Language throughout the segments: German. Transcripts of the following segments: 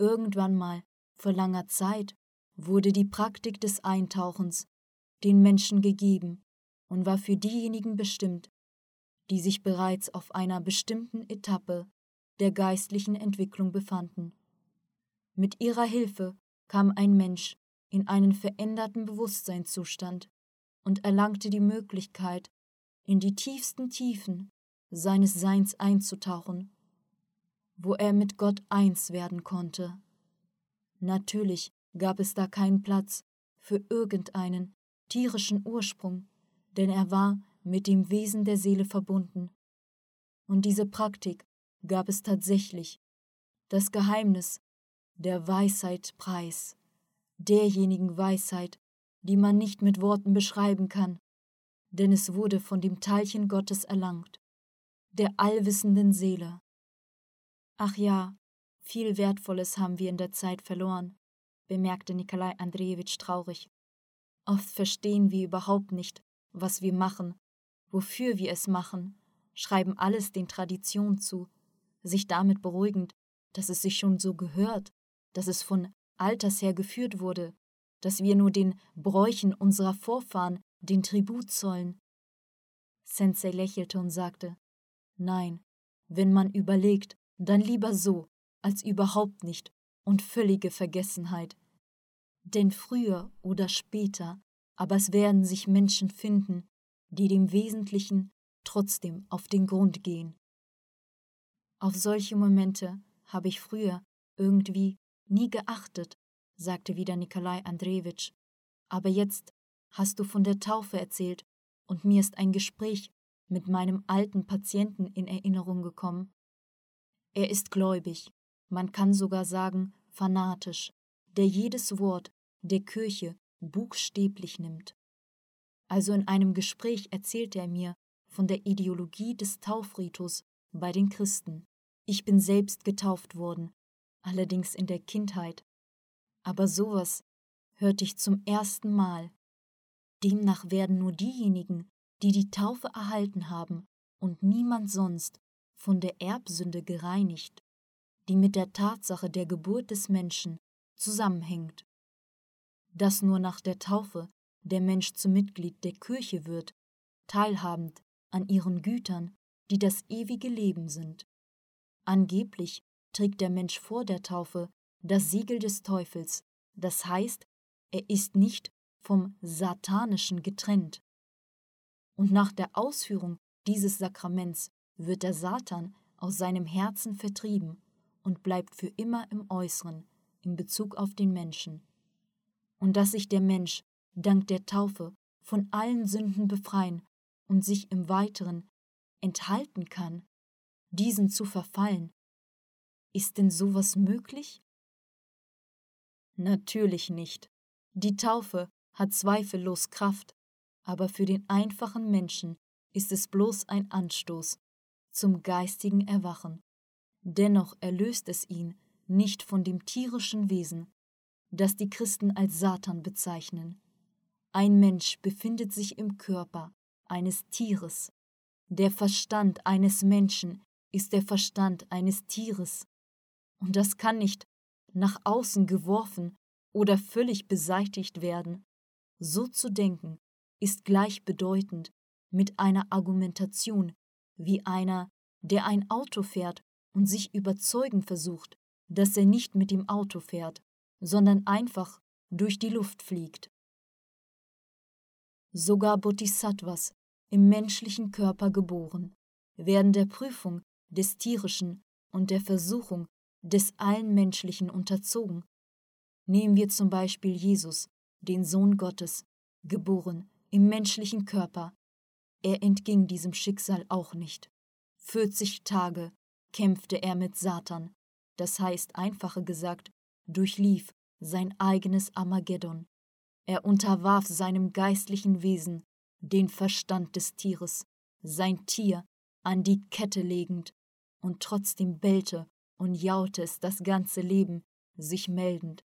Irgendwann mal, vor langer Zeit, wurde die Praktik des Eintauchens den Menschen gegeben und war für diejenigen bestimmt, die sich bereits auf einer bestimmten Etappe der geistlichen Entwicklung befanden. Mit ihrer Hilfe kam ein Mensch in einen veränderten Bewusstseinszustand und erlangte die Möglichkeit, in die tiefsten Tiefen seines Seins einzutauchen, wo er mit Gott eins werden konnte. Natürlich gab es da keinen Platz für irgendeinen tierischen Ursprung, denn er war mit dem Wesen der Seele verbunden. Und diese Praktik gab es tatsächlich, das Geheimnis der Weisheit preis, derjenigen Weisheit, die man nicht mit Worten beschreiben kann, denn es wurde von dem Teilchen Gottes erlangt, der allwissenden Seele. Ach ja, viel Wertvolles haben wir in der Zeit verloren, bemerkte Nikolai Andrejewitsch traurig. Oft verstehen wir überhaupt nicht, was wir machen, wofür wir es machen, schreiben alles den Traditionen zu, sich damit beruhigend, dass es sich schon so gehört, dass es von alters her geführt wurde, dass wir nur den Bräuchen unserer Vorfahren den Tribut zollen. Sensei lächelte und sagte, Nein, wenn man überlegt, dann lieber so, als überhaupt nicht und völlige Vergessenheit. Denn früher oder später, aber es werden sich Menschen finden, die dem Wesentlichen trotzdem auf den Grund gehen. Auf solche Momente habe ich früher irgendwie nie geachtet, sagte wieder Nikolai Andrejewitsch. Aber jetzt hast du von der Taufe erzählt und mir ist ein Gespräch mit meinem alten Patienten in Erinnerung gekommen. Er ist gläubig, man kann sogar sagen fanatisch, der jedes Wort der Kirche buchstäblich nimmt. Also in einem Gespräch erzählte er mir von der Ideologie des Taufritus bei den Christen. Ich bin selbst getauft worden, allerdings in der Kindheit. Aber sowas hörte ich zum ersten Mal. Demnach werden nur diejenigen, die die Taufe erhalten haben und niemand sonst, von der Erbsünde gereinigt, die mit der Tatsache der Geburt des Menschen zusammenhängt. Dass nur nach der Taufe der Mensch zum Mitglied der Kirche wird, teilhabend an ihren Gütern, die das ewige Leben sind. Angeblich trägt der Mensch vor der Taufe das Siegel des Teufels, das heißt, er ist nicht vom Satanischen getrennt. Und nach der Ausführung dieses Sakraments wird der Satan aus seinem Herzen vertrieben und bleibt für immer im Äußeren in Bezug auf den Menschen. Und dass sich der Mensch dank der Taufe von allen Sünden befreien und sich im Weiteren enthalten kann, diesen zu verfallen. Ist denn sowas möglich? Natürlich nicht. Die Taufe hat zweifellos Kraft, aber für den einfachen Menschen ist es bloß ein Anstoß zum geistigen Erwachen. Dennoch erlöst es ihn nicht von dem tierischen Wesen, das die Christen als Satan bezeichnen. Ein Mensch befindet sich im Körper eines Tieres. Der Verstand eines Menschen ist der Verstand eines Tieres. Und das kann nicht nach außen geworfen oder völlig beseitigt werden. So zu denken ist gleichbedeutend mit einer Argumentation wie einer, der ein Auto fährt und sich überzeugen versucht, dass er nicht mit dem Auto fährt, sondern einfach durch die Luft fliegt. Sogar Bodhisattvas, im menschlichen Körper geboren, werden der Prüfung des Tierischen und der Versuchung des allen Menschlichen unterzogen. Nehmen wir zum Beispiel Jesus, den Sohn Gottes, geboren im menschlichen Körper. Er entging diesem Schicksal auch nicht. 40 Tage kämpfte er mit Satan, das heißt einfacher gesagt, durchlief sein eigenes Armageddon. Er unterwarf seinem geistlichen Wesen den Verstand des Tieres, sein Tier an die Kette legend, und trotzdem bellte und jaute es das ganze Leben, sich meldend,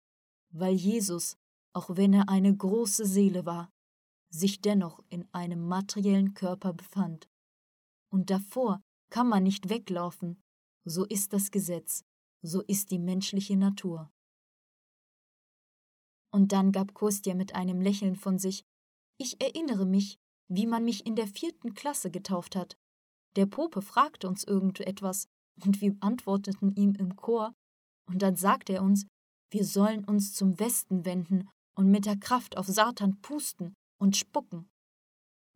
weil Jesus, auch wenn er eine große Seele war, sich dennoch in einem materiellen Körper befand. Und davor kann man nicht weglaufen, so ist das Gesetz, so ist die menschliche Natur. Und dann gab Kostja mit einem Lächeln von sich, ich erinnere mich, wie man mich in der vierten Klasse getauft hat. Der Pope fragte uns irgendetwas, und wir antworteten ihm im Chor, und dann sagte er uns, wir sollen uns zum Westen wenden und mit der Kraft auf Satan pusten und spucken.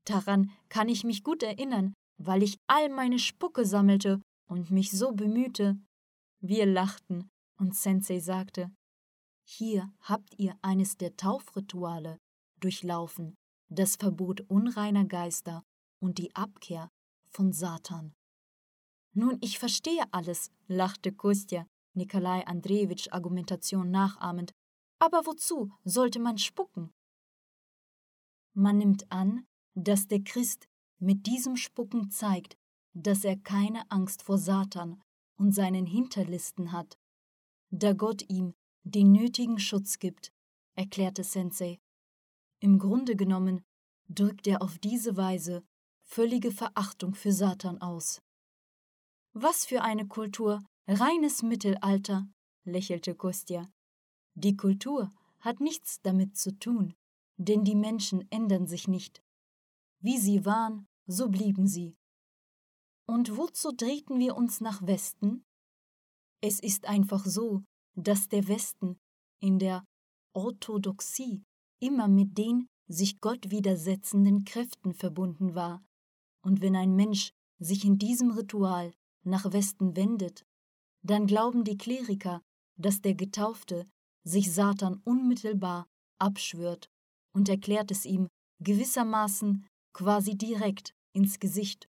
Daran kann ich mich gut erinnern, weil ich all meine Spucke sammelte und mich so bemühte. Wir lachten, und Sensei sagte, hier habt ihr eines der Taufrituale durchlaufen, das Verbot unreiner Geister und die Abkehr von Satan. Nun, ich verstehe alles, lachte Kostja, Nikolai Andrejewitsch Argumentation nachahmend. Aber wozu sollte man spucken? Man nimmt an, dass der Christ mit diesem Spucken zeigt, dass er keine Angst vor Satan und seinen Hinterlisten hat, da Gott ihm den nötigen Schutz gibt, erklärte Sensei. Im Grunde genommen drückt er auf diese Weise völlige Verachtung für Satan aus. Was für eine Kultur, reines Mittelalter, lächelte Kostja. Die Kultur hat nichts damit zu tun, denn die Menschen ändern sich nicht. Wie sie waren, so blieben sie. Und wozu drehten wir uns nach Westen? Es ist einfach so, dass der Westen in der Orthodoxie immer mit den sich Gott widersetzenden Kräften verbunden war, und wenn ein Mensch sich in diesem Ritual nach Westen wendet, dann glauben die Kleriker, dass der Getaufte sich Satan unmittelbar abschwört und erklärt es ihm gewissermaßen quasi direkt ins Gesicht,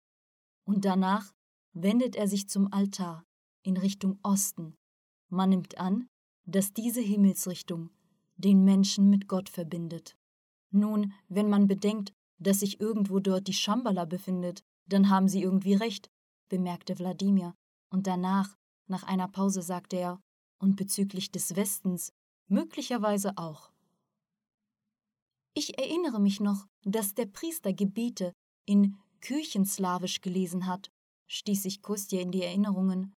und danach wendet er sich zum Altar in Richtung Osten man nimmt an, dass diese Himmelsrichtung den Menschen mit Gott verbindet. Nun, wenn man bedenkt, dass sich irgendwo dort die Shambhala befindet, dann haben sie irgendwie recht, bemerkte Wladimir, und danach, nach einer Pause, sagte er, und bezüglich des Westens möglicherweise auch. Ich erinnere mich noch, dass der Priester Gebete in Küchenslawisch gelesen hat, stieß sich Kostja in die Erinnerungen,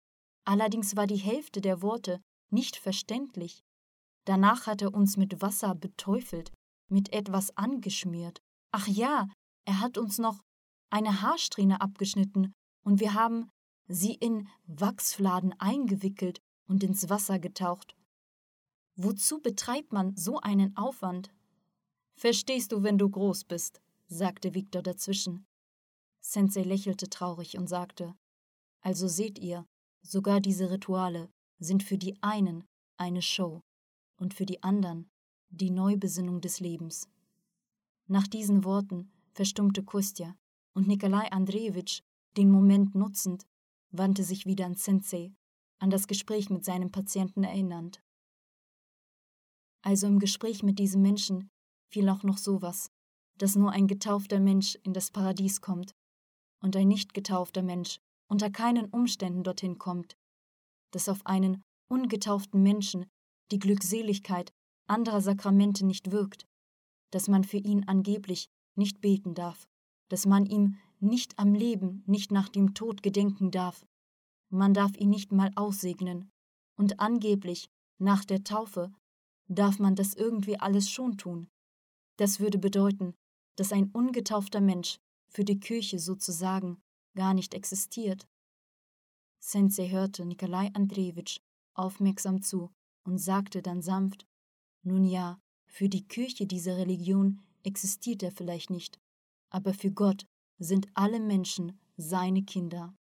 Allerdings war die Hälfte der Worte nicht verständlich. Danach hat er uns mit Wasser beteufelt, mit etwas angeschmiert. Ach ja, er hat uns noch eine Haarsträhne abgeschnitten und wir haben sie in Wachsfladen eingewickelt und ins Wasser getaucht. Wozu betreibt man so einen Aufwand? Verstehst du, wenn du groß bist, sagte Viktor dazwischen. Sensei lächelte traurig und sagte: Also seht ihr, Sogar diese Rituale sind für die einen eine Show und für die anderen die Neubesinnung des Lebens. Nach diesen Worten verstummte Kostja und Nikolai Andrejewitsch, den Moment nutzend, wandte sich wieder an Sensei, an das Gespräch mit seinem Patienten erinnernd. Also im Gespräch mit diesem Menschen fiel auch noch sowas, dass nur ein getaufter Mensch in das Paradies kommt und ein nicht getaufter Mensch unter keinen Umständen dorthin kommt, dass auf einen ungetauften Menschen die Glückseligkeit anderer Sakramente nicht wirkt, dass man für ihn angeblich nicht beten darf, dass man ihm nicht am Leben, nicht nach dem Tod gedenken darf, man darf ihn nicht mal aussegnen, und angeblich nach der Taufe darf man das irgendwie alles schon tun. Das würde bedeuten, dass ein ungetaufter Mensch für die Kirche sozusagen gar nicht existiert. Sensei hörte Nikolai Andrejewitsch aufmerksam zu und sagte dann sanft, nun ja, für die Kirche dieser Religion existiert er vielleicht nicht, aber für Gott sind alle Menschen seine Kinder.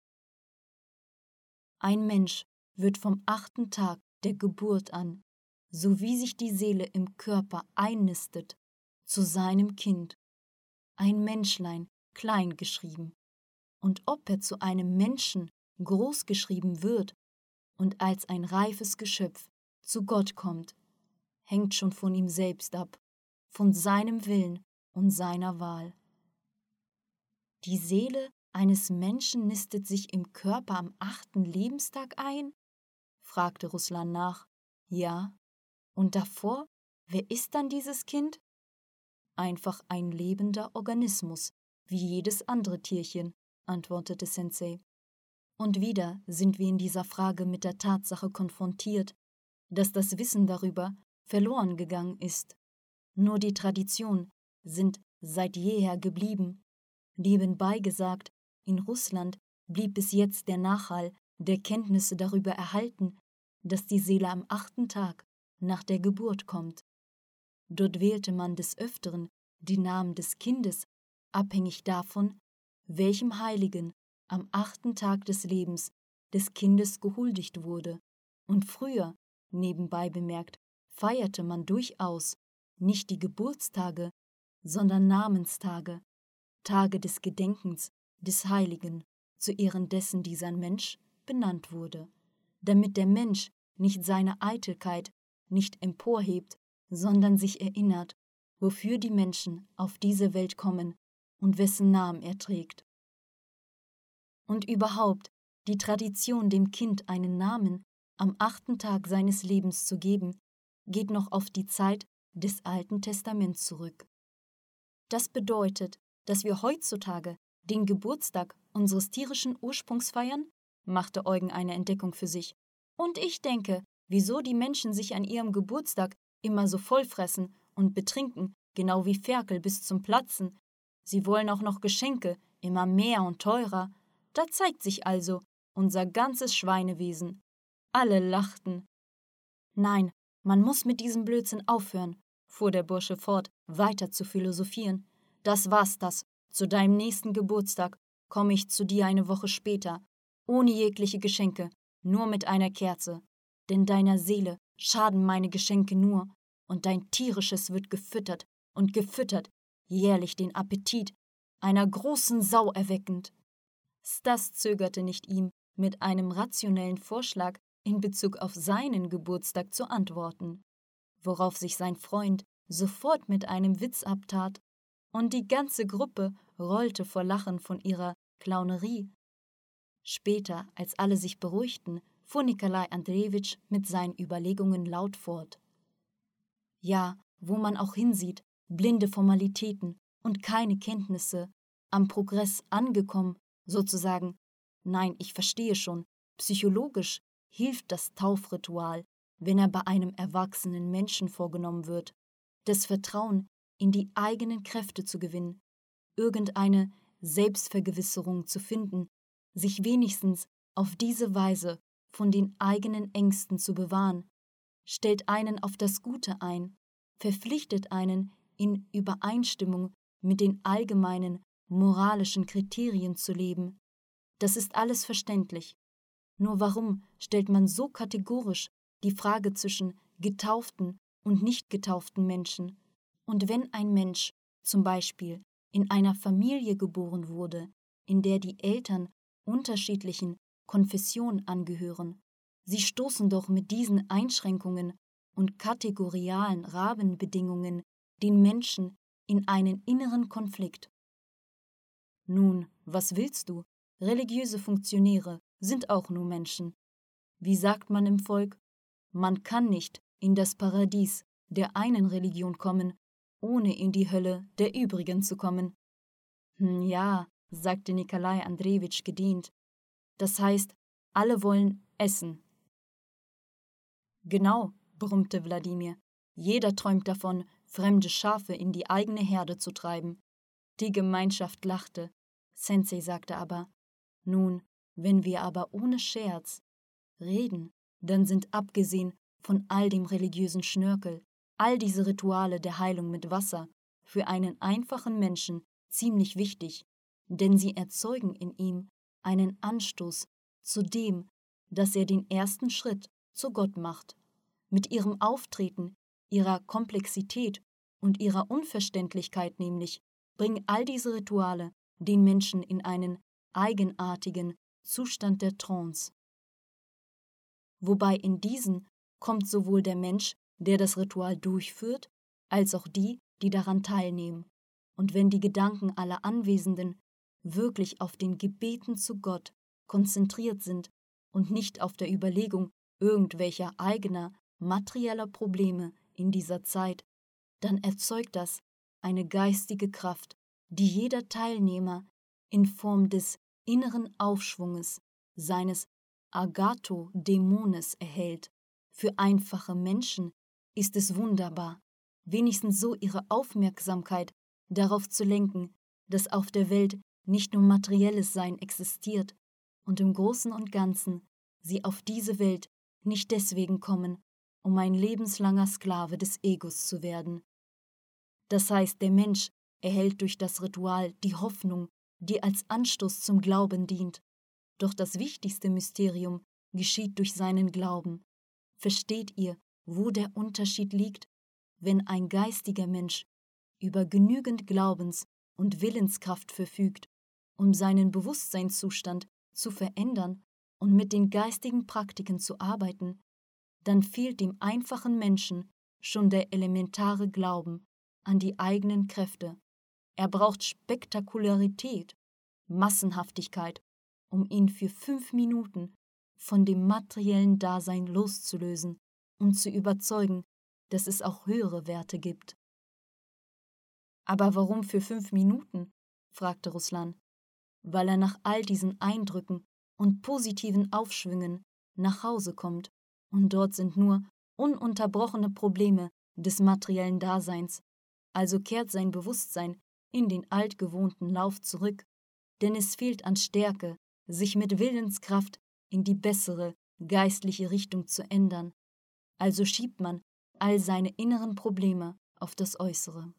Ein Mensch wird vom achten Tag der Geburt an, so wie sich die Seele im Körper einnistet, zu seinem Kind, ein Menschlein klein geschrieben, und ob er zu einem Menschen großgeschrieben wird und als ein reifes Geschöpf zu Gott kommt, hängt schon von ihm selbst ab, von seinem Willen und seiner Wahl. Die Seele eines Menschen nistet sich im Körper am achten Lebenstag ein? fragte Ruslan nach. Ja. Und davor, wer ist dann dieses Kind? Einfach ein lebender Organismus, wie jedes andere Tierchen, antwortete Sensei. Und wieder sind wir in dieser Frage mit der Tatsache konfrontiert, dass das Wissen darüber verloren gegangen ist. Nur die Tradition sind seit jeher geblieben. Nebenbei gesagt, in Russland blieb bis jetzt der Nachhall der Kenntnisse darüber erhalten, dass die Seele am achten Tag nach der Geburt kommt. Dort wählte man des Öfteren die Namen des Kindes, abhängig davon, welchem Heiligen am achten Tag des Lebens des Kindes gehuldigt wurde, und früher, nebenbei bemerkt, feierte man durchaus nicht die Geburtstage, sondern Namenstage, Tage des Gedenkens des Heiligen, zu Ehren dessen dieser Mensch benannt wurde, damit der Mensch nicht seine Eitelkeit nicht emporhebt, sondern sich erinnert, wofür die Menschen auf diese Welt kommen und wessen Namen er trägt. Und überhaupt die Tradition, dem Kind einen Namen am achten Tag seines Lebens zu geben, geht noch auf die Zeit des Alten Testaments zurück. Das bedeutet, dass wir heutzutage den Geburtstag unseres tierischen Ursprungs feiern? machte Eugen eine Entdeckung für sich. Und ich denke, wieso die Menschen sich an ihrem Geburtstag immer so vollfressen und betrinken, genau wie Ferkel bis zum Platzen. Sie wollen auch noch Geschenke, immer mehr und teurer. Da zeigt sich also unser ganzes Schweinewesen. Alle lachten. Nein, man muss mit diesem Blödsinn aufhören, fuhr der Bursche fort, weiter zu philosophieren. Das war's das. Zu deinem nächsten Geburtstag komme ich zu dir eine Woche später, ohne jegliche Geschenke, nur mit einer Kerze. Denn deiner Seele schaden meine Geschenke nur, und dein tierisches wird gefüttert und gefüttert, jährlich den Appetit einer großen Sau erweckend. Stas zögerte nicht ihm, mit einem rationellen Vorschlag in Bezug auf seinen Geburtstag zu antworten, worauf sich sein Freund sofort mit einem Witz abtat, und die ganze Gruppe rollte vor Lachen von ihrer Clownerie. Später, als alle sich beruhigten, fuhr Nikolai Andrejewitsch mit seinen Überlegungen laut fort. Ja, wo man auch hinsieht, blinde Formalitäten und keine Kenntnisse, am Progress angekommen, sozusagen. Nein, ich verstehe schon, psychologisch hilft das Taufritual, wenn er bei einem erwachsenen Menschen vorgenommen wird, das Vertrauen in die eigenen Kräfte zu gewinnen, irgendeine Selbstvergewisserung zu finden, sich wenigstens auf diese Weise von den eigenen Ängsten zu bewahren, stellt einen auf das Gute ein, verpflichtet einen in Übereinstimmung mit den allgemeinen moralischen Kriterien zu leben. Das ist alles verständlich. Nur warum stellt man so kategorisch die Frage zwischen getauften und nicht getauften Menschen? Und wenn ein Mensch zum Beispiel in einer Familie geboren wurde, in der die Eltern unterschiedlichen Konfessionen angehören, sie stoßen doch mit diesen Einschränkungen und kategorialen Rahmenbedingungen den Menschen in einen inneren Konflikt. Nun, was willst du? Religiöse Funktionäre sind auch nur Menschen. Wie sagt man im Volk? Man kann nicht in das Paradies der einen Religion kommen, ohne in die Hölle der übrigen zu kommen. Hm, ja, sagte Nikolai Andrejewitsch gedient. Das heißt, alle wollen essen. Genau, brummte Wladimir. Jeder träumt davon, fremde Schafe in die eigene Herde zu treiben. Die Gemeinschaft lachte. Sensei sagte aber: Nun, wenn wir aber ohne Scherz reden, dann sind abgesehen von all dem religiösen Schnörkel, all diese Rituale der Heilung mit Wasser für einen einfachen Menschen ziemlich wichtig, denn sie erzeugen in ihm einen Anstoß zu dem, dass er den ersten Schritt zu Gott macht. Mit ihrem Auftreten, ihrer Komplexität und ihrer Unverständlichkeit nämlich bringen all diese Rituale den Menschen in einen eigenartigen Zustand der Trance. Wobei in diesen kommt sowohl der Mensch, der das Ritual durchführt, als auch die, die daran teilnehmen. Und wenn die Gedanken aller Anwesenden wirklich auf den Gebeten zu Gott konzentriert sind und nicht auf der Überlegung irgendwelcher eigener materieller Probleme in dieser Zeit, dann erzeugt das eine geistige Kraft, die jeder Teilnehmer in Form des inneren Aufschwunges seines Agatho-Dämones erhält. Für einfache Menschen ist es wunderbar, wenigstens so ihre Aufmerksamkeit darauf zu lenken, dass auf der Welt nicht nur materielles Sein existiert und im Großen und Ganzen sie auf diese Welt nicht deswegen kommen, um ein lebenslanger Sklave des Egos zu werden. Das heißt, der Mensch erhält durch das Ritual die Hoffnung, die als Anstoß zum Glauben dient. Doch das wichtigste Mysterium geschieht durch seinen Glauben. Versteht ihr, wo der Unterschied liegt, wenn ein geistiger Mensch über genügend Glaubens- und Willenskraft verfügt, um seinen Bewusstseinszustand zu verändern und mit den geistigen Praktiken zu arbeiten, dann fehlt dem einfachen Menschen schon der elementare Glauben an die eigenen Kräfte. Er braucht Spektakularität, Massenhaftigkeit, um ihn für fünf Minuten von dem materiellen Dasein loszulösen und zu überzeugen, dass es auch höhere Werte gibt. Aber warum für fünf Minuten? fragte Ruslan. Weil er nach all diesen Eindrücken und positiven Aufschwüngen nach Hause kommt, und dort sind nur ununterbrochene Probleme des materiellen Daseins, also kehrt sein Bewusstsein in den altgewohnten Lauf zurück, denn es fehlt an Stärke, sich mit Willenskraft in die bessere, geistliche Richtung zu ändern, also schiebt man all seine inneren Probleme auf das Äußere.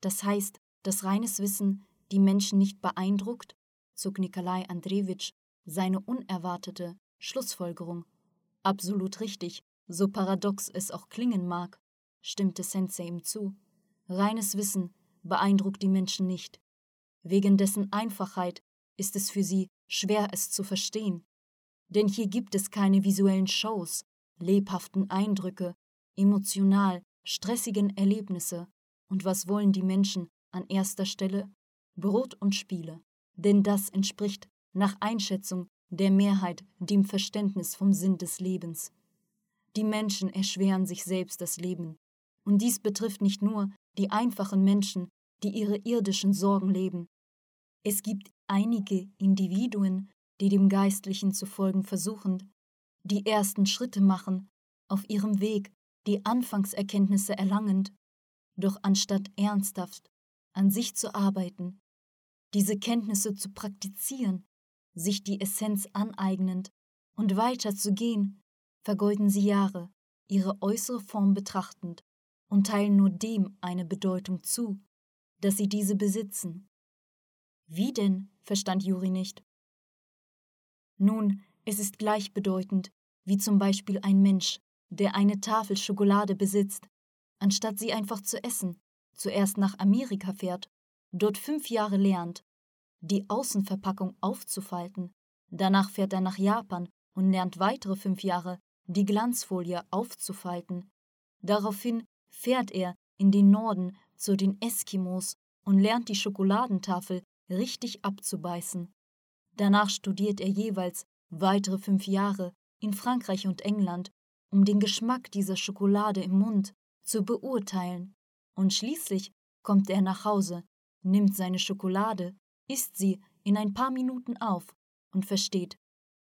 Das heißt, dass reines Wissen die Menschen nicht beeindruckt, zog Nikolai Andrewitsch seine unerwartete Schlussfolgerung. Absolut richtig, so paradox es auch klingen mag, stimmte Sensei ihm zu. Reines Wissen beeindruckt die Menschen nicht. Wegen dessen Einfachheit ist es für sie schwer, es zu verstehen. Denn hier gibt es keine visuellen Shows, lebhaften Eindrücke, emotional stressigen Erlebnisse, und was wollen die Menschen an erster Stelle? Brot und Spiele. Denn das entspricht nach Einschätzung der Mehrheit dem Verständnis vom Sinn des Lebens. Die Menschen erschweren sich selbst das Leben. Und dies betrifft nicht nur die einfachen Menschen, die ihre irdischen Sorgen leben. Es gibt einige Individuen, die dem Geistlichen zu folgen versuchen, die ersten Schritte machen, auf ihrem Weg die Anfangserkenntnisse erlangend doch anstatt ernsthaft an sich zu arbeiten, diese Kenntnisse zu praktizieren, sich die Essenz aneignend und weiter zu gehen, vergeuden sie Jahre, ihre äußere Form betrachtend und teilen nur dem eine Bedeutung zu, dass sie diese besitzen. Wie denn? verstand Juri nicht. Nun, es ist gleichbedeutend, wie zum Beispiel ein Mensch, der eine Tafel Schokolade besitzt, anstatt sie einfach zu essen, zuerst nach Amerika fährt, dort fünf Jahre lernt, die Außenverpackung aufzufalten, danach fährt er nach Japan und lernt weitere fünf Jahre, die Glanzfolie aufzufalten. Daraufhin fährt er in den Norden zu den Eskimos und lernt die Schokoladentafel richtig abzubeißen. Danach studiert er jeweils weitere fünf Jahre in Frankreich und England, um den Geschmack dieser Schokolade im Mund zu beurteilen. Und schließlich kommt er nach Hause, nimmt seine Schokolade, isst sie in ein paar Minuten auf und versteht,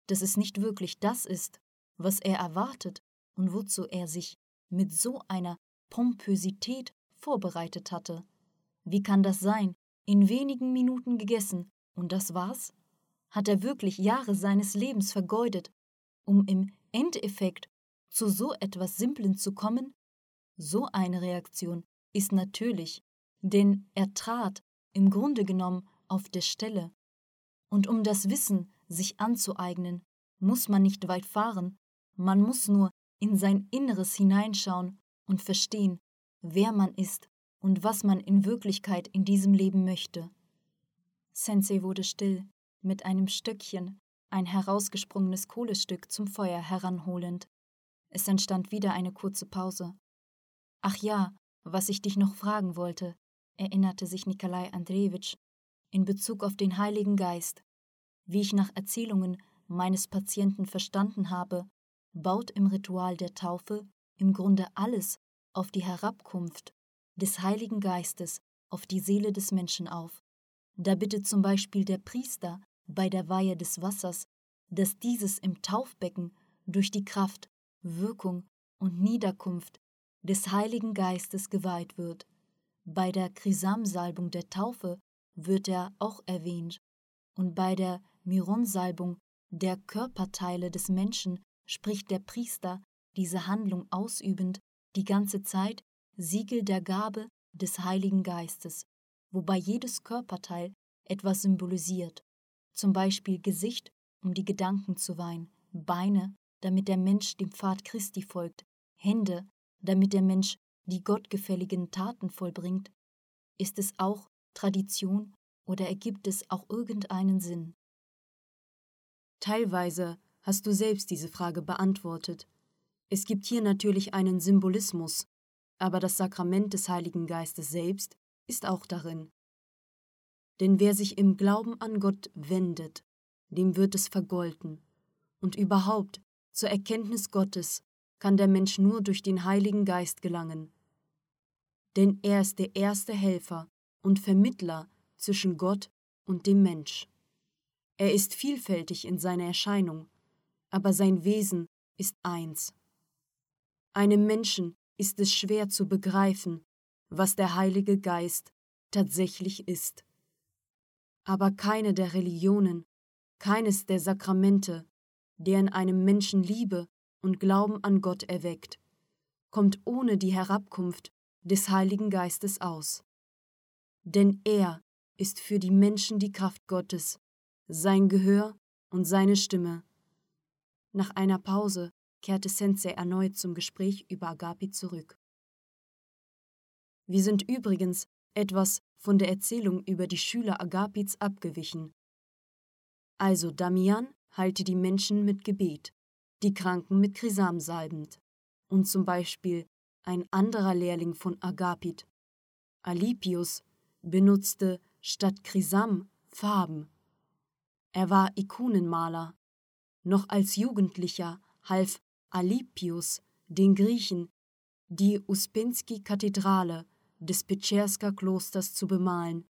dass es nicht wirklich das ist, was er erwartet und wozu er sich mit so einer Pompösität vorbereitet hatte. Wie kann das sein? In wenigen Minuten gegessen und das war's? Hat er wirklich Jahre seines Lebens vergeudet, um im Endeffekt zu so etwas Simplen zu kommen? So eine Reaktion ist natürlich, denn er trat im Grunde genommen auf der Stelle. Und um das Wissen sich anzueignen, muss man nicht weit fahren, man muss nur in sein Inneres hineinschauen und verstehen, wer man ist und was man in Wirklichkeit in diesem Leben möchte. Sensei wurde still, mit einem Stöckchen, ein herausgesprungenes Kohlestück zum Feuer heranholend. Es entstand wieder eine kurze Pause. Ach ja, was ich dich noch fragen wollte, erinnerte sich Nikolai Andrejewitsch, in Bezug auf den Heiligen Geist. Wie ich nach Erzählungen meines Patienten verstanden habe, baut im Ritual der Taufe im Grunde alles auf die Herabkunft des Heiligen Geistes auf die Seele des Menschen auf. Da bittet zum Beispiel der Priester bei der Weihe des Wassers dass dieses im Taufbecken durch die Kraft, Wirkung und Niederkunft des Heiligen Geistes geweiht wird. Bei der Krisamsalbung der Taufe wird er auch erwähnt. Und bei der Mironsalbung der Körperteile des Menschen spricht der Priester, diese Handlung ausübend, die ganze Zeit Siegel der Gabe des Heiligen Geistes, wobei jedes Körperteil etwas symbolisiert, zum Beispiel Gesicht, um die Gedanken zu weihen, Beine, damit der Mensch dem Pfad Christi folgt, Hände, damit der Mensch die gottgefälligen Taten vollbringt, ist es auch Tradition oder ergibt es auch irgendeinen Sinn? Teilweise hast du selbst diese Frage beantwortet. Es gibt hier natürlich einen Symbolismus, aber das Sakrament des Heiligen Geistes selbst ist auch darin. Denn wer sich im Glauben an Gott wendet, dem wird es vergolten. Und überhaupt zur Erkenntnis Gottes kann der Mensch nur durch den Heiligen Geist gelangen. Denn er ist der erste Helfer und Vermittler zwischen Gott und dem Mensch. Er ist vielfältig in seiner Erscheinung, aber sein Wesen ist eins. Einem Menschen ist es schwer zu begreifen, was der Heilige Geist tatsächlich ist. Aber keine der Religionen, keines der Sakramente, der in einem Menschen Liebe und Glauben an Gott erweckt, kommt ohne die Herabkunft des Heiligen Geistes aus. Denn er ist für die Menschen die Kraft Gottes, sein Gehör und seine Stimme. Nach einer Pause kehrte Sensei erneut zum Gespräch über Agapi zurück. Wir sind übrigens etwas von der Erzählung über die Schüler Agapits abgewichen. Also Damian heilte die Menschen mit Gebet, die Kranken mit Krisam salbend. Und zum Beispiel ein anderer Lehrling von Agapit, Alipius, benutzte statt Krisam Farben. Er war Ikonenmaler. Noch als Jugendlicher half Alipius den Griechen die Uspensky-Kathedrale des Petscherska-Klosters zu bemalen,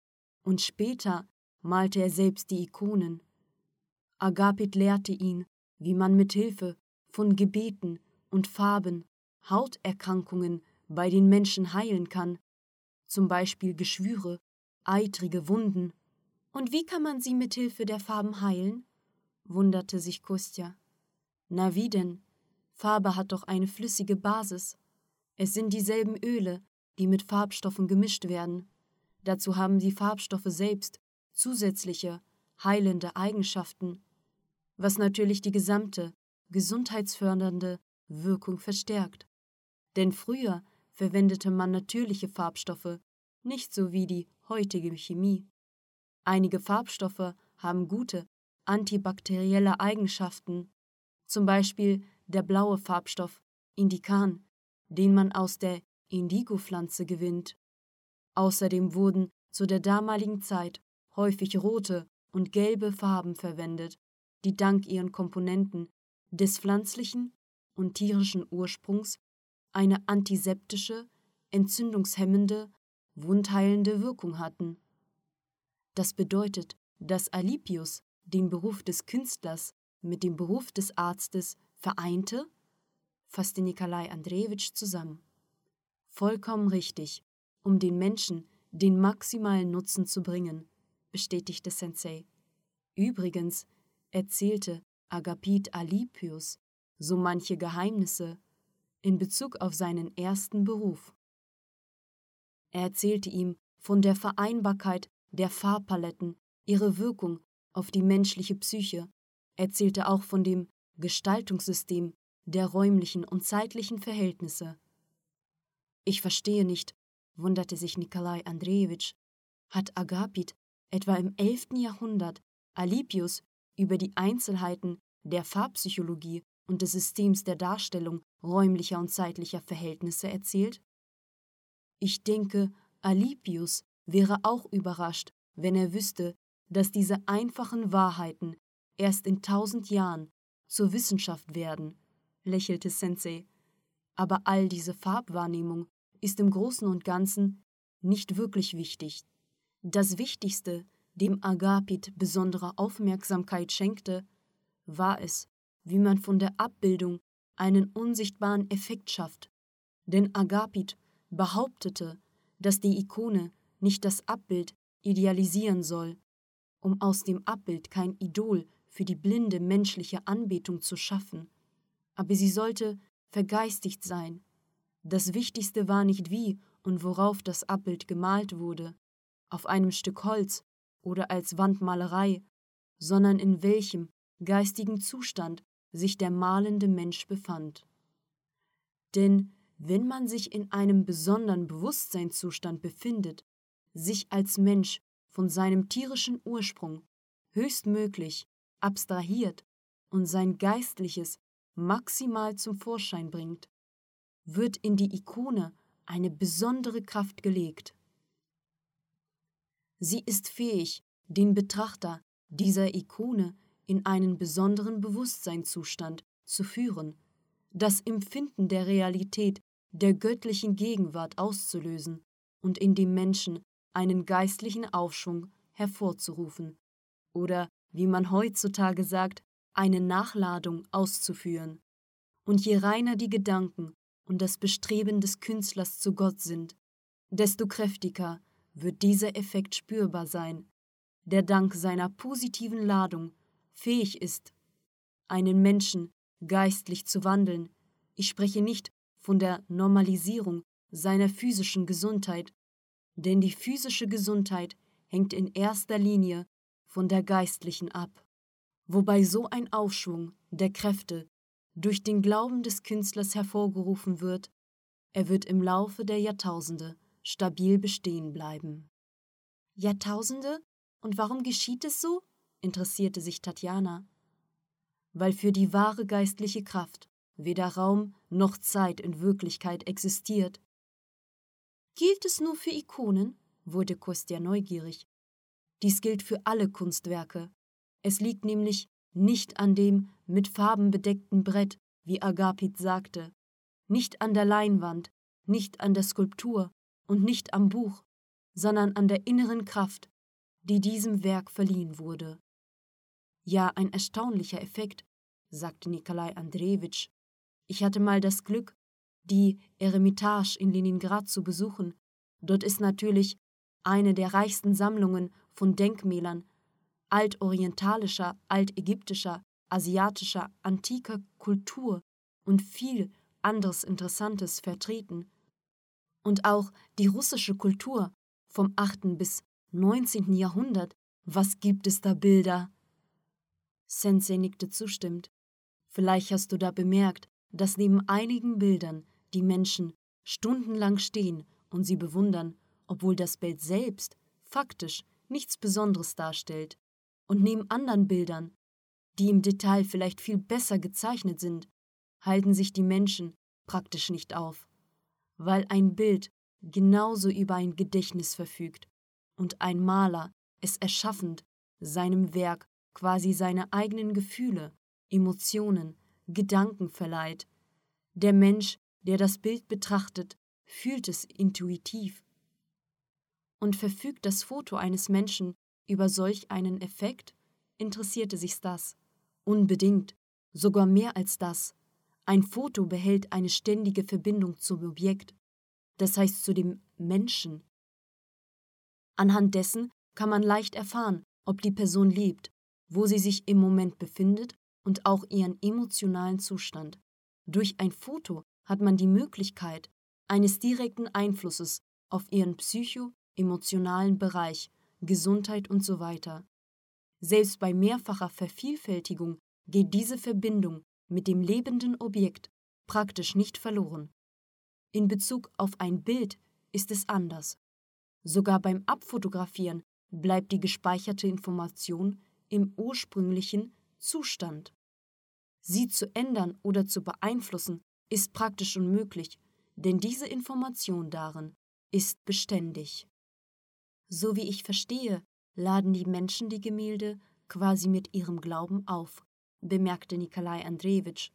und später malte er selbst die Ikonen. Agapit lehrte ihn, wie man mit Hilfe von Gebeten und Farben Hauterkrankungen bei den Menschen heilen kann, zum Beispiel Geschwüre, eitrige Wunden. Und wie kann man sie mit Hilfe der Farben heilen? wunderte sich Kostja. Na wie denn? Farbe hat doch eine flüssige Basis. Es sind dieselben Öle, die mit Farbstoffen gemischt werden. Dazu haben die Farbstoffe selbst zusätzliche, heilende Eigenschaften, was natürlich die gesamte, gesundheitsfördernde Wirkung verstärkt. Denn früher verwendete man natürliche Farbstoffe, nicht so wie die heutige Chemie. Einige Farbstoffe haben gute antibakterielle Eigenschaften, zum Beispiel der blaue Farbstoff Indikan, den man aus der Indigo-Pflanze gewinnt. Außerdem wurden zu der damaligen Zeit häufig rote und gelbe Farben verwendet, die dank ihren Komponenten des pflanzlichen und tierischen Ursprungs eine antiseptische, entzündungshemmende, wundheilende Wirkung hatten. Das bedeutet, dass Alipius den Beruf des Künstlers mit dem Beruf des Arztes vereinte, fasste Nikolai Andrejewitsch zusammen. Vollkommen richtig, um den Menschen den maximalen Nutzen zu bringen, bestätigte Sensei. Übrigens erzählte Agapit Alipius so manche Geheimnisse in Bezug auf seinen ersten Beruf. Er erzählte ihm von der Vereinbarkeit der Farbpaletten, ihre Wirkung auf die menschliche Psyche, erzählte auch von dem Gestaltungssystem der räumlichen und zeitlichen Verhältnisse. Ich verstehe nicht, wunderte sich Nikolai Andrejewitsch, hat Agapit etwa im 11. Jahrhundert Alipius über die Einzelheiten der Farbpsychologie und des Systems der Darstellung räumlicher und zeitlicher Verhältnisse erzählt? Ich denke, Alipius wäre auch überrascht, wenn er wüsste, dass diese einfachen Wahrheiten erst in tausend Jahren zur Wissenschaft werden, lächelte Sensei. Aber all diese Farbwahrnehmung ist im Großen und Ganzen nicht wirklich wichtig. Das Wichtigste, dem Agapit besondere Aufmerksamkeit schenkte, war es, wie man von der Abbildung einen unsichtbaren Effekt schafft. Denn Agapit behauptete, dass die Ikone nicht das Abbild idealisieren soll, um aus dem Abbild kein Idol für die blinde menschliche Anbetung zu schaffen, aber sie sollte vergeistigt sein. Das Wichtigste war nicht wie und worauf das Abbild gemalt wurde, auf einem Stück Holz oder als Wandmalerei, sondern in welchem geistigen Zustand sich der malende Mensch befand. Denn wenn man sich in einem besonderen Bewusstseinszustand befindet, sich als Mensch von seinem tierischen Ursprung höchstmöglich abstrahiert und sein Geistliches maximal zum Vorschein bringt, wird in die Ikone eine besondere Kraft gelegt. Sie ist fähig, den Betrachter dieser Ikone in einen besonderen Bewusstseinszustand zu führen, das Empfinden der Realität der göttlichen Gegenwart auszulösen und in dem Menschen einen geistlichen Aufschwung hervorzurufen oder, wie man heutzutage sagt, eine Nachladung auszuführen. Und je reiner die Gedanken und das Bestreben des Künstlers zu Gott sind, desto kräftiger wird dieser Effekt spürbar sein, der dank seiner positiven Ladung fähig ist, einen Menschen geistlich zu wandeln. Ich spreche nicht von der Normalisierung seiner physischen Gesundheit, denn die physische Gesundheit hängt in erster Linie von der geistlichen ab, wobei so ein Aufschwung der Kräfte durch den Glauben des Künstlers hervorgerufen wird, er wird im Laufe der Jahrtausende stabil bestehen bleiben. Jahrtausende? Und warum geschieht es so? Interessierte sich Tatjana. Weil für die wahre geistliche Kraft weder Raum noch Zeit in Wirklichkeit existiert. Gilt es nur für Ikonen? wurde Kostja neugierig. Dies gilt für alle Kunstwerke. Es liegt nämlich nicht an dem mit Farben bedeckten Brett, wie Agapit sagte, nicht an der Leinwand, nicht an der Skulptur und nicht am Buch, sondern an der inneren Kraft, die diesem Werk verliehen wurde. Ja, ein erstaunlicher Effekt, sagte Nikolai Andrejewitsch. Ich hatte mal das Glück, die Eremitage in Leningrad zu besuchen. Dort ist natürlich eine der reichsten Sammlungen von Denkmälern altorientalischer, altägyptischer, asiatischer, antiker Kultur und viel anderes Interessantes vertreten. Und auch die russische Kultur vom 8. bis 19. Jahrhundert, was gibt es da Bilder? Sensei nickte zustimmend. Vielleicht hast du da bemerkt, dass neben einigen Bildern die Menschen stundenlang stehen und sie bewundern, obwohl das Bild selbst faktisch nichts Besonderes darstellt. Und neben anderen Bildern, die im Detail vielleicht viel besser gezeichnet sind, halten sich die Menschen praktisch nicht auf, weil ein Bild genauso über ein Gedächtnis verfügt und ein Maler es erschaffend seinem Werk quasi seine eigenen Gefühle, Emotionen, Gedanken verleiht. Der Mensch, der das Bild betrachtet, fühlt es intuitiv. Und verfügt das Foto eines Menschen über solch einen Effekt? Interessierte sich das. Unbedingt, sogar mehr als das. Ein Foto behält eine ständige Verbindung zum Objekt, das heißt zu dem Menschen. Anhand dessen kann man leicht erfahren, ob die Person lebt wo sie sich im Moment befindet und auch ihren emotionalen Zustand. Durch ein Foto hat man die Möglichkeit eines direkten Einflusses auf ihren psycho-emotionalen Bereich, Gesundheit und so weiter. Selbst bei mehrfacher Vervielfältigung geht diese Verbindung mit dem lebenden Objekt praktisch nicht verloren. In Bezug auf ein Bild ist es anders. Sogar beim Abfotografieren bleibt die gespeicherte Information im ursprünglichen Zustand. Sie zu ändern oder zu beeinflussen ist praktisch unmöglich, denn diese Information darin ist beständig. So wie ich verstehe, laden die Menschen die Gemälde quasi mit ihrem Glauben auf, bemerkte Nikolai Andrejewitsch.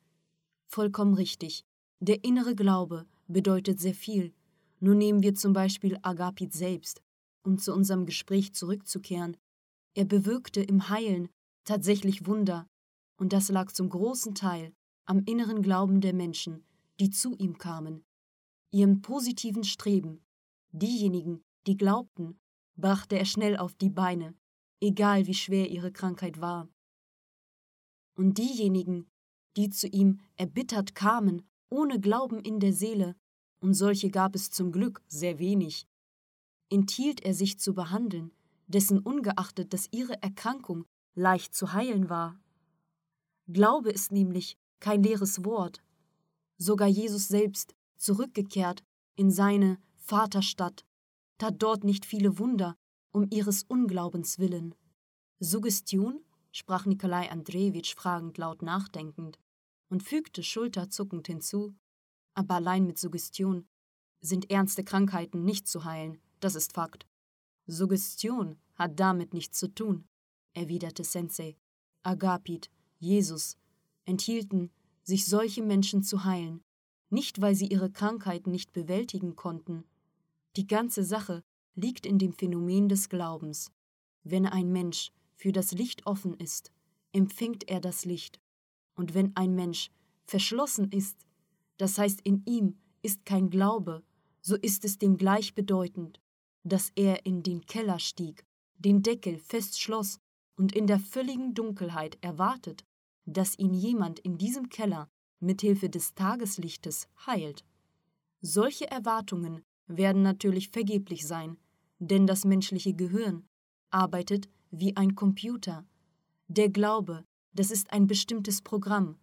Vollkommen richtig. Der innere Glaube bedeutet sehr viel. Nun nehmen wir zum Beispiel Agapit selbst. Um zu unserem Gespräch zurückzukehren, er bewirkte im Heilen tatsächlich Wunder. Und das lag zum großen Teil am inneren Glauben der Menschen, die zu ihm kamen, ihrem positiven Streben. Diejenigen, die glaubten, brachte er schnell auf die Beine, egal wie schwer ihre Krankheit war. Und diejenigen, die zu ihm erbittert kamen, ohne Glauben in der Seele, und solche gab es zum Glück sehr wenig, enthielt er sich zu behandeln, dessen ungeachtet, dass ihre Erkrankung leicht zu heilen war. Glaube ist nämlich kein leeres Wort. Sogar Jesus selbst, zurückgekehrt in seine Vaterstadt, tat dort nicht viele Wunder um ihres Unglaubens willen. Suggestion? sprach Nikolai Andrejewitsch fragend laut nachdenkend und fügte schulterzuckend hinzu, aber allein mit Suggestion sind ernste Krankheiten nicht zu heilen, das ist Fakt. Suggestion hat damit nichts zu tun, erwiderte Sensei. Agapit, Jesus, enthielten, sich solche Menschen zu heilen, nicht weil sie ihre Krankheiten nicht bewältigen konnten. Die ganze Sache liegt in dem Phänomen des Glaubens. Wenn ein Mensch für das Licht offen ist, empfängt er das Licht. Und wenn ein Mensch verschlossen ist, das heißt in ihm ist kein Glaube, so ist es dem gleichbedeutend, dass er in den Keller stieg, den Deckel fest schloss und in der völligen Dunkelheit erwartet, dass ihn jemand in diesem Keller mit Hilfe des Tageslichtes heilt. Solche Erwartungen werden natürlich vergeblich sein, denn das menschliche Gehirn arbeitet wie ein Computer. Der Glaube, das ist ein bestimmtes Programm.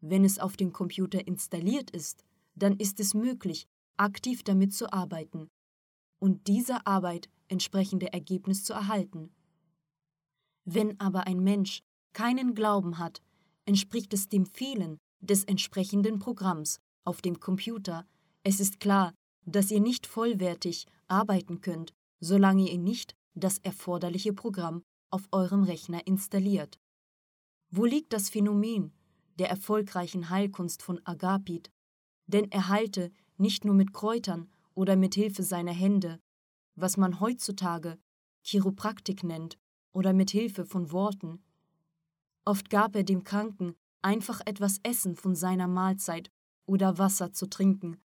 Wenn es auf dem Computer installiert ist, dann ist es möglich, aktiv damit zu arbeiten und dieser Arbeit entsprechende Ergebnis zu erhalten. Wenn aber ein Mensch keinen Glauben hat, entspricht es dem Fehlen des entsprechenden Programms auf dem Computer. Es ist klar, dass ihr nicht vollwertig arbeiten könnt, solange ihr nicht das erforderliche Programm auf eurem Rechner installiert. Wo liegt das Phänomen der erfolgreichen Heilkunst von Agapit? Denn er heilte nicht nur mit Kräutern oder mit Hilfe seiner Hände, was man heutzutage Chiropraktik nennt, oder mit Hilfe von Worten. Oft gab er dem Kranken einfach etwas Essen von seiner Mahlzeit oder Wasser zu trinken,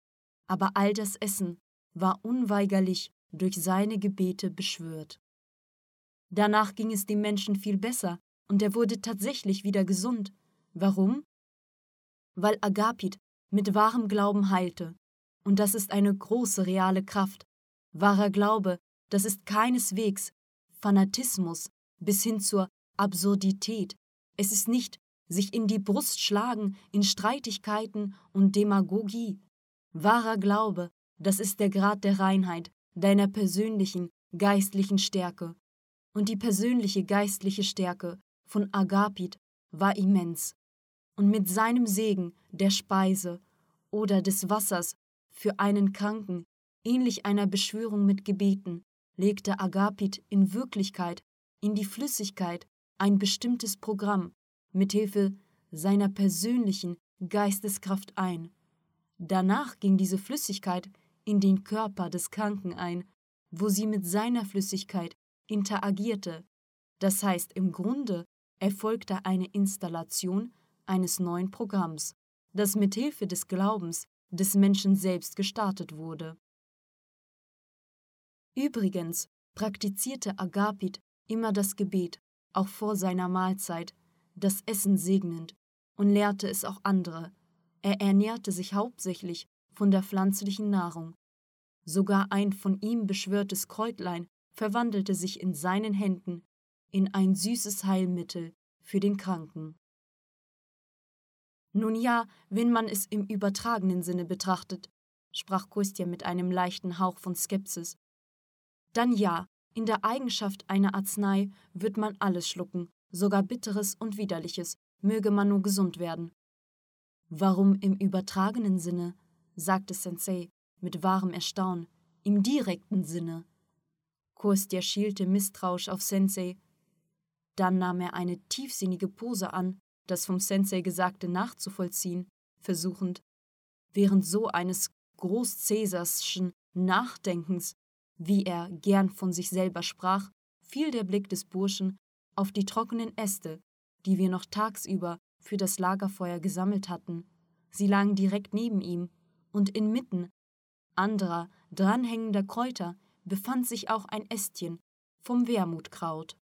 aber all das Essen war unweigerlich durch seine Gebete beschwört. Danach ging es dem Menschen viel besser und er wurde tatsächlich wieder gesund. Warum? Weil Agapit mit wahrem Glauben heilte. Und das ist eine große reale Kraft. Wahrer Glaube, das ist keineswegs Fanatismus bis hin zur Absurdität. Es ist nicht sich in die Brust schlagen in Streitigkeiten und Demagogie. Wahrer Glaube, das ist der Grad der Reinheit, deiner persönlichen, geistlichen Stärke. Und die persönliche geistliche Stärke von Agapit war immens. Und mit seinem Segen der Speise oder des Wassers für einen Kranken, ähnlich einer Beschwörung mit Gebeten, legte Agapit in Wirklichkeit in die Flüssigkeit ein bestimmtes Programm mit Hilfe seiner persönlichen Geisteskraft ein. Danach ging diese Flüssigkeit in den Körper des Kranken ein, wo sie mit seiner Flüssigkeit interagierte. Das heißt, im Grunde erfolgte eine Installation eines neuen Programms, das mit Hilfe des Glaubens des Menschen selbst gestartet wurde. Übrigens praktizierte Agapit immer das Gebet, auch vor seiner Mahlzeit, das Essen segnend, und lehrte es auch andere. Er ernährte sich hauptsächlich von der pflanzlichen Nahrung. Sogar ein von ihm beschwörtes Kräutlein verwandelte sich in seinen Händen in ein süßes Heilmittel für den Kranken. Nun ja, wenn man es im übertragenen Sinne betrachtet, sprach Kostja mit einem leichten Hauch von Skepsis, dann ja, in der Eigenschaft einer Arznei wird man alles schlucken, sogar Bitteres und Widerliches, möge man nur gesund werden. Warum im übertragenen Sinne? sagte Sensei mit wahrem Erstaunen. Im direkten Sinne. Kostja schielte misstrauisch auf Sensei. Dann nahm er eine tiefsinnige Pose an, das vom Sensei Gesagte nachzuvollziehen, versuchend. Während so eines Großcäsarschen Nachdenkens, wie er gern von sich selber sprach, fiel der Blick des Burschen auf die trockenen Äste, die wir noch tagsüber für das Lagerfeuer gesammelt hatten. Sie lagen direkt neben ihm, und inmitten anderer, dranhängender Kräuter befand sich auch ein Ästchen vom Wermutkraut.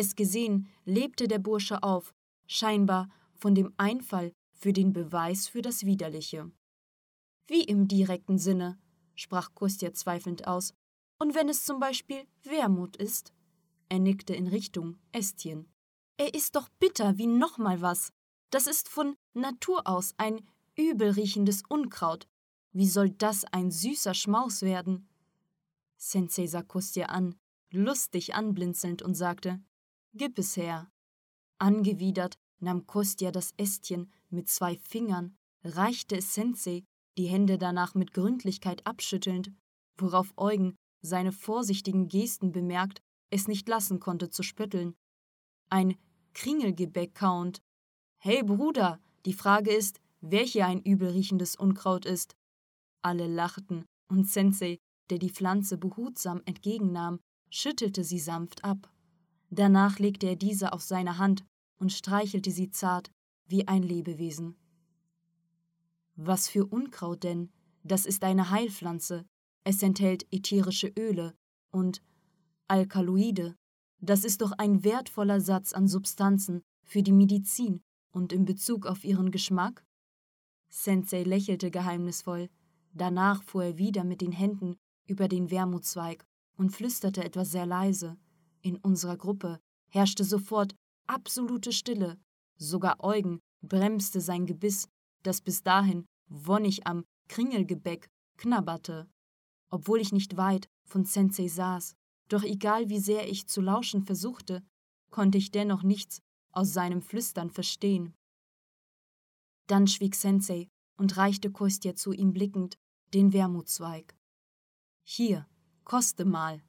Es gesehen, lebte der Bursche auf, scheinbar von dem Einfall für den Beweis für das Widerliche. Wie im direkten Sinne, sprach Kostja zweifelnd aus. Und wenn es zum Beispiel Wermut ist? Er nickte in Richtung Ästchen. Er ist doch bitter wie nochmal was. Das ist von Natur aus ein übelriechendes Unkraut. Wie soll das ein süßer Schmaus werden? Sensei sah Kostja an, lustig anblinzelnd und sagte: Gib es her. Angewidert nahm Kostja das Ästchen mit zwei Fingern, reichte es Sensei, die Hände danach mit Gründlichkeit abschüttelnd, worauf Eugen seine vorsichtigen Gesten bemerkt, es nicht lassen konnte zu spötteln. Ein Kringelgebäck kauend. Hey Bruder, die Frage ist, wer hier ein übelriechendes Unkraut ist. Alle lachten, und Sensei, der die Pflanze behutsam entgegennahm, schüttelte sie sanft ab. Danach legte er diese auf seine Hand und streichelte sie zart wie ein Lebewesen. Was für Unkraut denn? Das ist eine Heilpflanze. Es enthält ätherische Öle und Alkaloide. Das ist doch ein wertvoller Satz an Substanzen für die Medizin und in Bezug auf ihren Geschmack? Sensei lächelte geheimnisvoll. Danach fuhr er wieder mit den Händen über den Wermutzweig und flüsterte etwas sehr leise. In unserer Gruppe herrschte sofort absolute Stille. Sogar Eugen bremste sein Gebiss, das bis dahin wonnig am Kringelgebäck knabberte. Obwohl ich nicht weit von Sensei saß, doch egal wie sehr ich zu lauschen versuchte, konnte ich dennoch nichts aus seinem Flüstern verstehen. Dann schwieg Sensei und reichte Kostja zu ihm blickend den Wermutzweig. Hier, koste mal.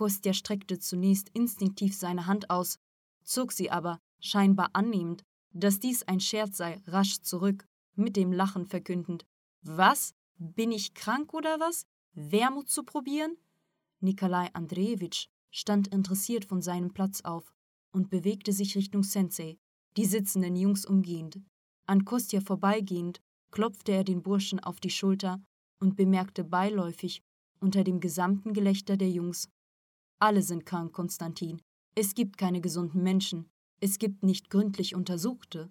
Kostja streckte zunächst instinktiv seine Hand aus, zog sie aber, scheinbar annehmend, dass dies ein Scherz sei, rasch zurück, mit dem Lachen verkündend. Was? Bin ich krank oder was? Wermut zu probieren? Nikolai Andrejewitsch stand interessiert von seinem Platz auf und bewegte sich Richtung Sensei, die sitzenden Jungs umgehend. An Kostja vorbeigehend, klopfte er den Burschen auf die Schulter und bemerkte beiläufig unter dem gesamten Gelächter der Jungs: Alle sind krank, Konstantin. Es gibt keine gesunden Menschen. Es gibt nicht gründlich Untersuchte.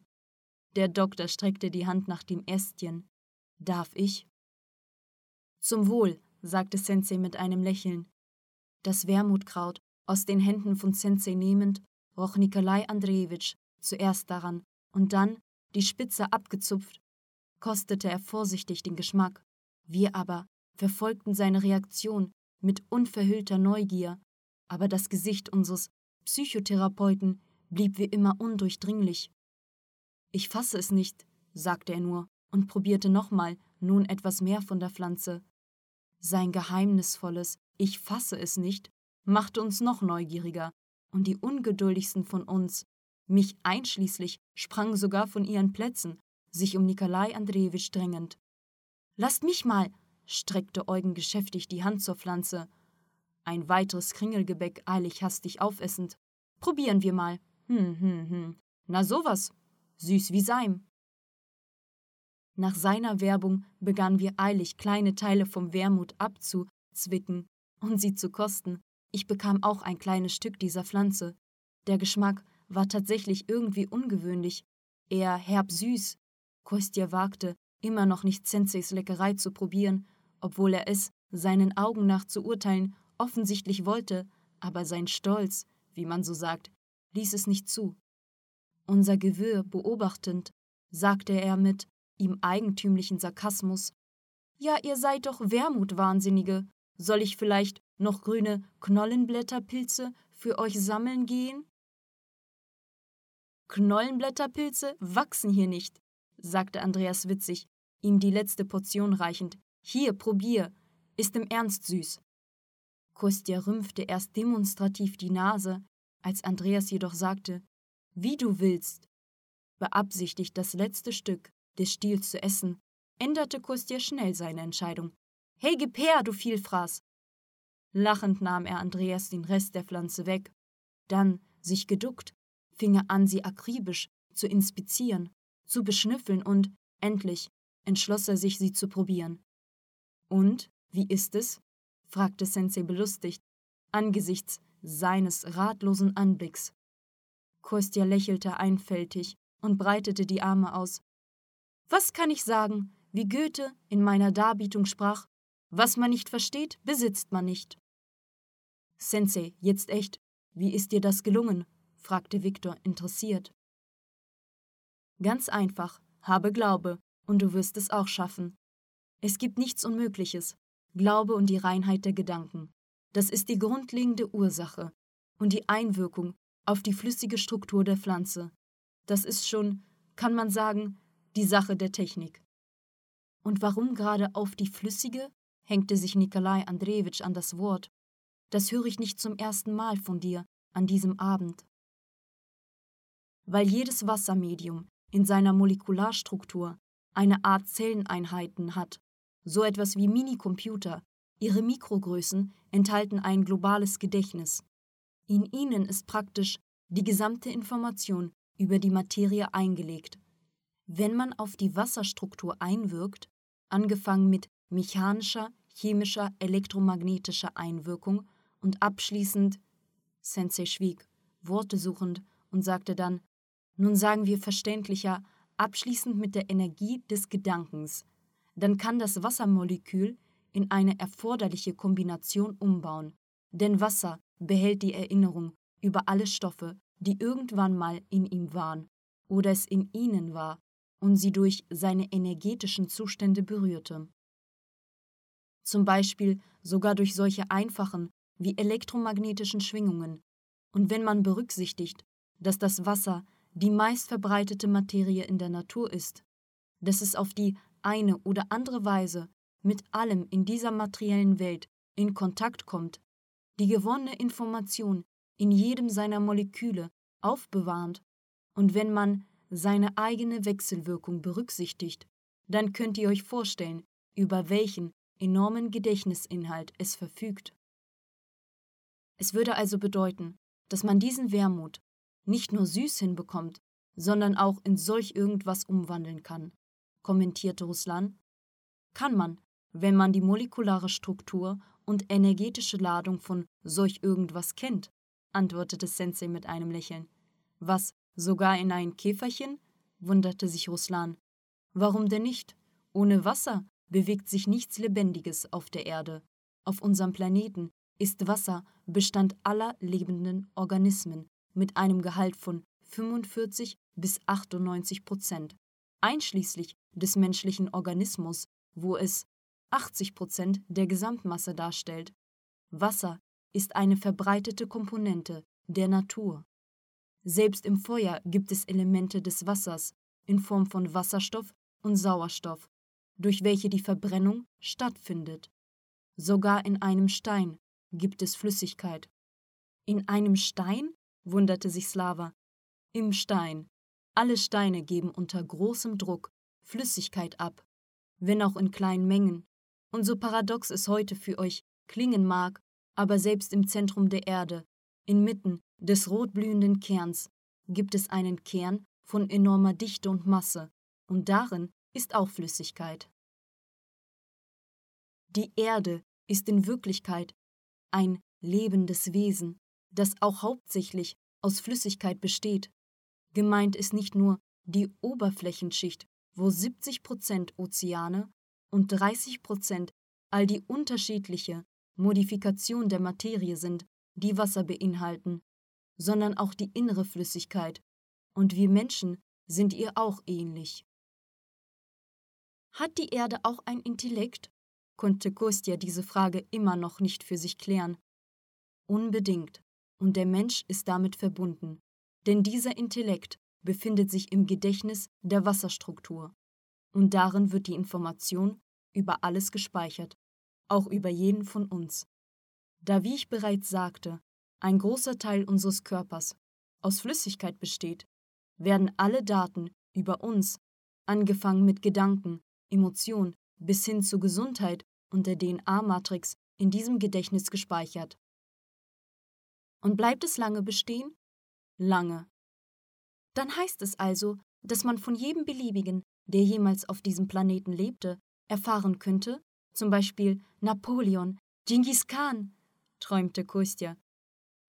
Der Doktor streckte die Hand nach dem Ästchen. Darf ich? Zum Wohl, sagte Sensei mit einem Lächeln. Das Wermutkraut aus den Händen von Sensei nehmend, roch Nikolai Andrejewitsch zuerst daran und dann die Spitze abgezupft, kostete er vorsichtig den Geschmack. Wir aber verfolgten seine Reaktion mit unverhüllter Neugier, aber das Gesicht unseres Psychotherapeuten blieb wie immer undurchdringlich. Ich fasse es nicht, sagte er nur und probierte nochmal nun etwas mehr von der Pflanze. Sein geheimnisvolles Ich fasse es nicht machte uns noch neugieriger, und die ungeduldigsten von uns mich einschließlich, sprangen sogar von ihren Plätzen, sich um Nikolai Andrejewitsch drängend. Lasst mich mal, streckte Eugen geschäftig die Hand zur Pflanze. Ein weiteres Kringelgebäck eilig hastig aufessend. Probieren wir mal. Hm, hm, hm. Na sowas. Süß wie Seim. Nach seiner Werbung begannen wir eilig, kleine Teile vom Wermut abzuzwicken und sie zu kosten. Ich bekam auch ein kleines Stück dieser Pflanze. Der Geschmack war tatsächlich irgendwie ungewöhnlich, eher herb süß. Kostja wagte, immer noch nicht Senseis Leckerei zu probieren, obwohl er es, seinen Augen nach zu urteilen, offensichtlich wollte, aber sein Stolz, wie man so sagt, ließ es nicht zu. Unser Gewirr beobachtend, sagte er mit ihm eigentümlichen Sarkasmus: Ja, ihr seid doch Wermutwahnsinnige. Soll ich vielleicht noch grüne Knollenblätterpilze für euch sammeln gehen? Knollenblätterpilze wachsen hier nicht, sagte Andreas witzig, ihm die letzte Portion reichend. Hier, probier, ist im Ernst süß. Kostja rümpfte erst demonstrativ die Nase, als Andreas jedoch sagte, wie du willst. Beabsichtigt, das letzte Stück des Stiels zu essen, änderte Kostja schnell seine Entscheidung. Hey, gib her, du Vielfraß! Lachend nahm er Andreas den Rest der Pflanze weg. Dann sich geduckt, fing er an, sie akribisch zu inspizieren, zu beschnüffeln und, endlich, entschloss er sich, sie zu probieren. Und, wie ist es? Fragte Sensei belustigt, angesichts seines ratlosen Anblicks. Kostja lächelte einfältig und breitete die Arme aus. Was kann ich sagen, wie Goethe in meiner Darbietung sprach, was man nicht versteht, besitzt man nicht. Sensei, jetzt echt, wie ist dir das gelungen? fragte Viktor interessiert. Ganz einfach, habe Glaube, und du wirst es auch schaffen. Es gibt nichts Unmögliches, Glaube und die Reinheit der Gedanken. Das ist die grundlegende Ursache und die Einwirkung auf die flüssige Struktur der Pflanze. Das ist schon, kann man sagen, die Sache der Technik. Und warum gerade auf die flüssige? hängte sich Nikolai Andrejewitsch an das Wort. Das höre ich nicht zum ersten Mal von dir an diesem Abend. Weil jedes Wassermedium in seiner Molekularstruktur eine Art Zelleneinheiten hat, so etwas wie Minicomputer, ihre Mikrogrößen enthalten ein globales Gedächtnis. In ihnen ist praktisch die gesamte Information über die Materie eingelegt. Wenn man auf die Wasserstruktur einwirkt, angefangen mit mechanischer, chemischer, elektromagnetischer Einwirkung und abschließend Sensei schwieg, Worte suchend und sagte dann, nun sagen wir verständlicher, abschließend mit der Energie des Gedankens, dann kann das Wassermolekül in eine erforderliche Kombination umbauen, denn Wasser behält die Erinnerung über alle Stoffe, die irgendwann mal in ihm waren oder es in ihnen war und sie durch seine energetischen Zustände berührte. Zum Beispiel sogar durch solche einfachen wie elektromagnetischen Schwingungen. Und wenn man berücksichtigt, dass das Wasser die meistverbreitete Materie in der Natur ist, dass es auf die eine oder andere Weise mit allem in dieser materiellen Welt in Kontakt kommt, die gewonnene Information in jedem seiner Moleküle aufbewahrt, und wenn man seine eigene Wechselwirkung berücksichtigt, dann könnt ihr euch vorstellen, über welchen enormen Gedächtnisinhalt es verfügt. Es würde also bedeuten, dass man diesen Wermut nicht nur süß hinbekommt, sondern auch in solch irgendwas umwandeln kann, kommentierte Ruslan. Kann man, wenn man die molekulare Struktur und energetische Ladung von solch irgendwas kennt, antwortete Sensei mit einem Lächeln. Was, sogar in ein Käferchen? wunderte sich Ruslan. Warum denn nicht? Ohne Wasser bewegt sich nichts Lebendiges auf der Erde. Auf unserem Planeten ist Wasser Bestand aller lebenden Organismen mit einem Gehalt von 45 bis 98 Prozent, einschließlich des menschlichen Organismus, wo es 80 Prozent der Gesamtmasse darstellt. Wasser ist eine verbreitete Komponente der Natur. Selbst im Feuer gibt es Elemente des Wassers in Form von Wasserstoff und Sauerstoff, durch welche die Verbrennung stattfindet. Sogar in einem Stein gibt es Flüssigkeit. In einem Stein? wunderte sich Slava. Im Stein. Alle Steine geben unter großem Druck Flüssigkeit ab, wenn auch in kleinen Mengen. Und so paradox es heute für euch klingen mag, aber selbst im Zentrum der Erde, inmitten des rotblühenden Kerns, gibt es einen Kern von enormer Dichte und Masse, und darin ist auch Flüssigkeit. Die Erde ist in Wirklichkeit ein lebendes Wesen, das auch hauptsächlich aus Flüssigkeit besteht. Gemeint ist nicht nur die Oberflächenschicht, wo 70 Prozent Ozeane und 30 Prozent all die unterschiedliche Modifikation der Materie sind, die Wasser beinhalten, sondern auch die innere Flüssigkeit, und wir Menschen sind ihr auch ähnlich. Hat die Erde auch ein Intellekt? konnte Kostja diese Frage immer noch nicht für sich klären. Unbedingt, und der Mensch ist damit verbunden, denn dieser Intellekt befindet sich im Gedächtnis der Wasserstruktur, und darin wird die Information über alles gespeichert, auch über jeden von uns. Da, wie ich bereits sagte, ein großer Teil unseres Körpers aus Flüssigkeit besteht, werden alle Daten über uns, angefangen mit Gedanken, Emotion bis hin zur Gesundheit und der DNA-Matrix in diesem Gedächtnis gespeichert. Und bleibt es lange bestehen? Lange. Dann heißt es also, dass man von jedem beliebigen, der jemals auf diesem Planeten lebte, erfahren könnte, zum Beispiel Napoleon, Genghis Khan, träumte Kostja.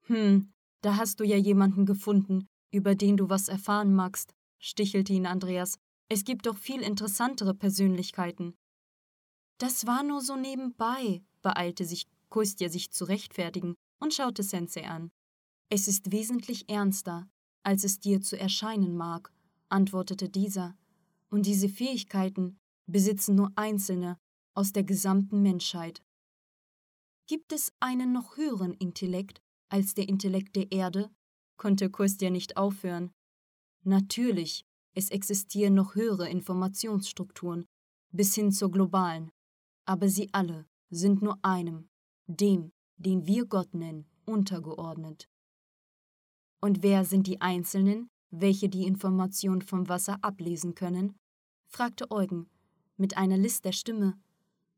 Hm, da hast du ja jemanden gefunden, über den du was erfahren magst, stichelte ihn Andreas. Es gibt doch viel interessantere Persönlichkeiten. Das war nur so nebenbei, beeilte sich Kostja sich zu rechtfertigen und schaute Sensei an. Es ist wesentlich ernster, als es dir zu erscheinen mag, antwortete dieser, und diese Fähigkeiten besitzen nur Einzelne aus der gesamten Menschheit. Gibt es einen noch höheren Intellekt als der Intellekt der Erde? konnte Kostja nicht aufhören. Natürlich, es existieren noch höhere Informationsstrukturen, bis hin zur globalen, aber sie alle sind nur einem, dem, den wir Gott nennen, untergeordnet. Und wer sind die Einzelnen, welche die Information vom Wasser ablesen können? fragte Eugen mit einer List der Stimme.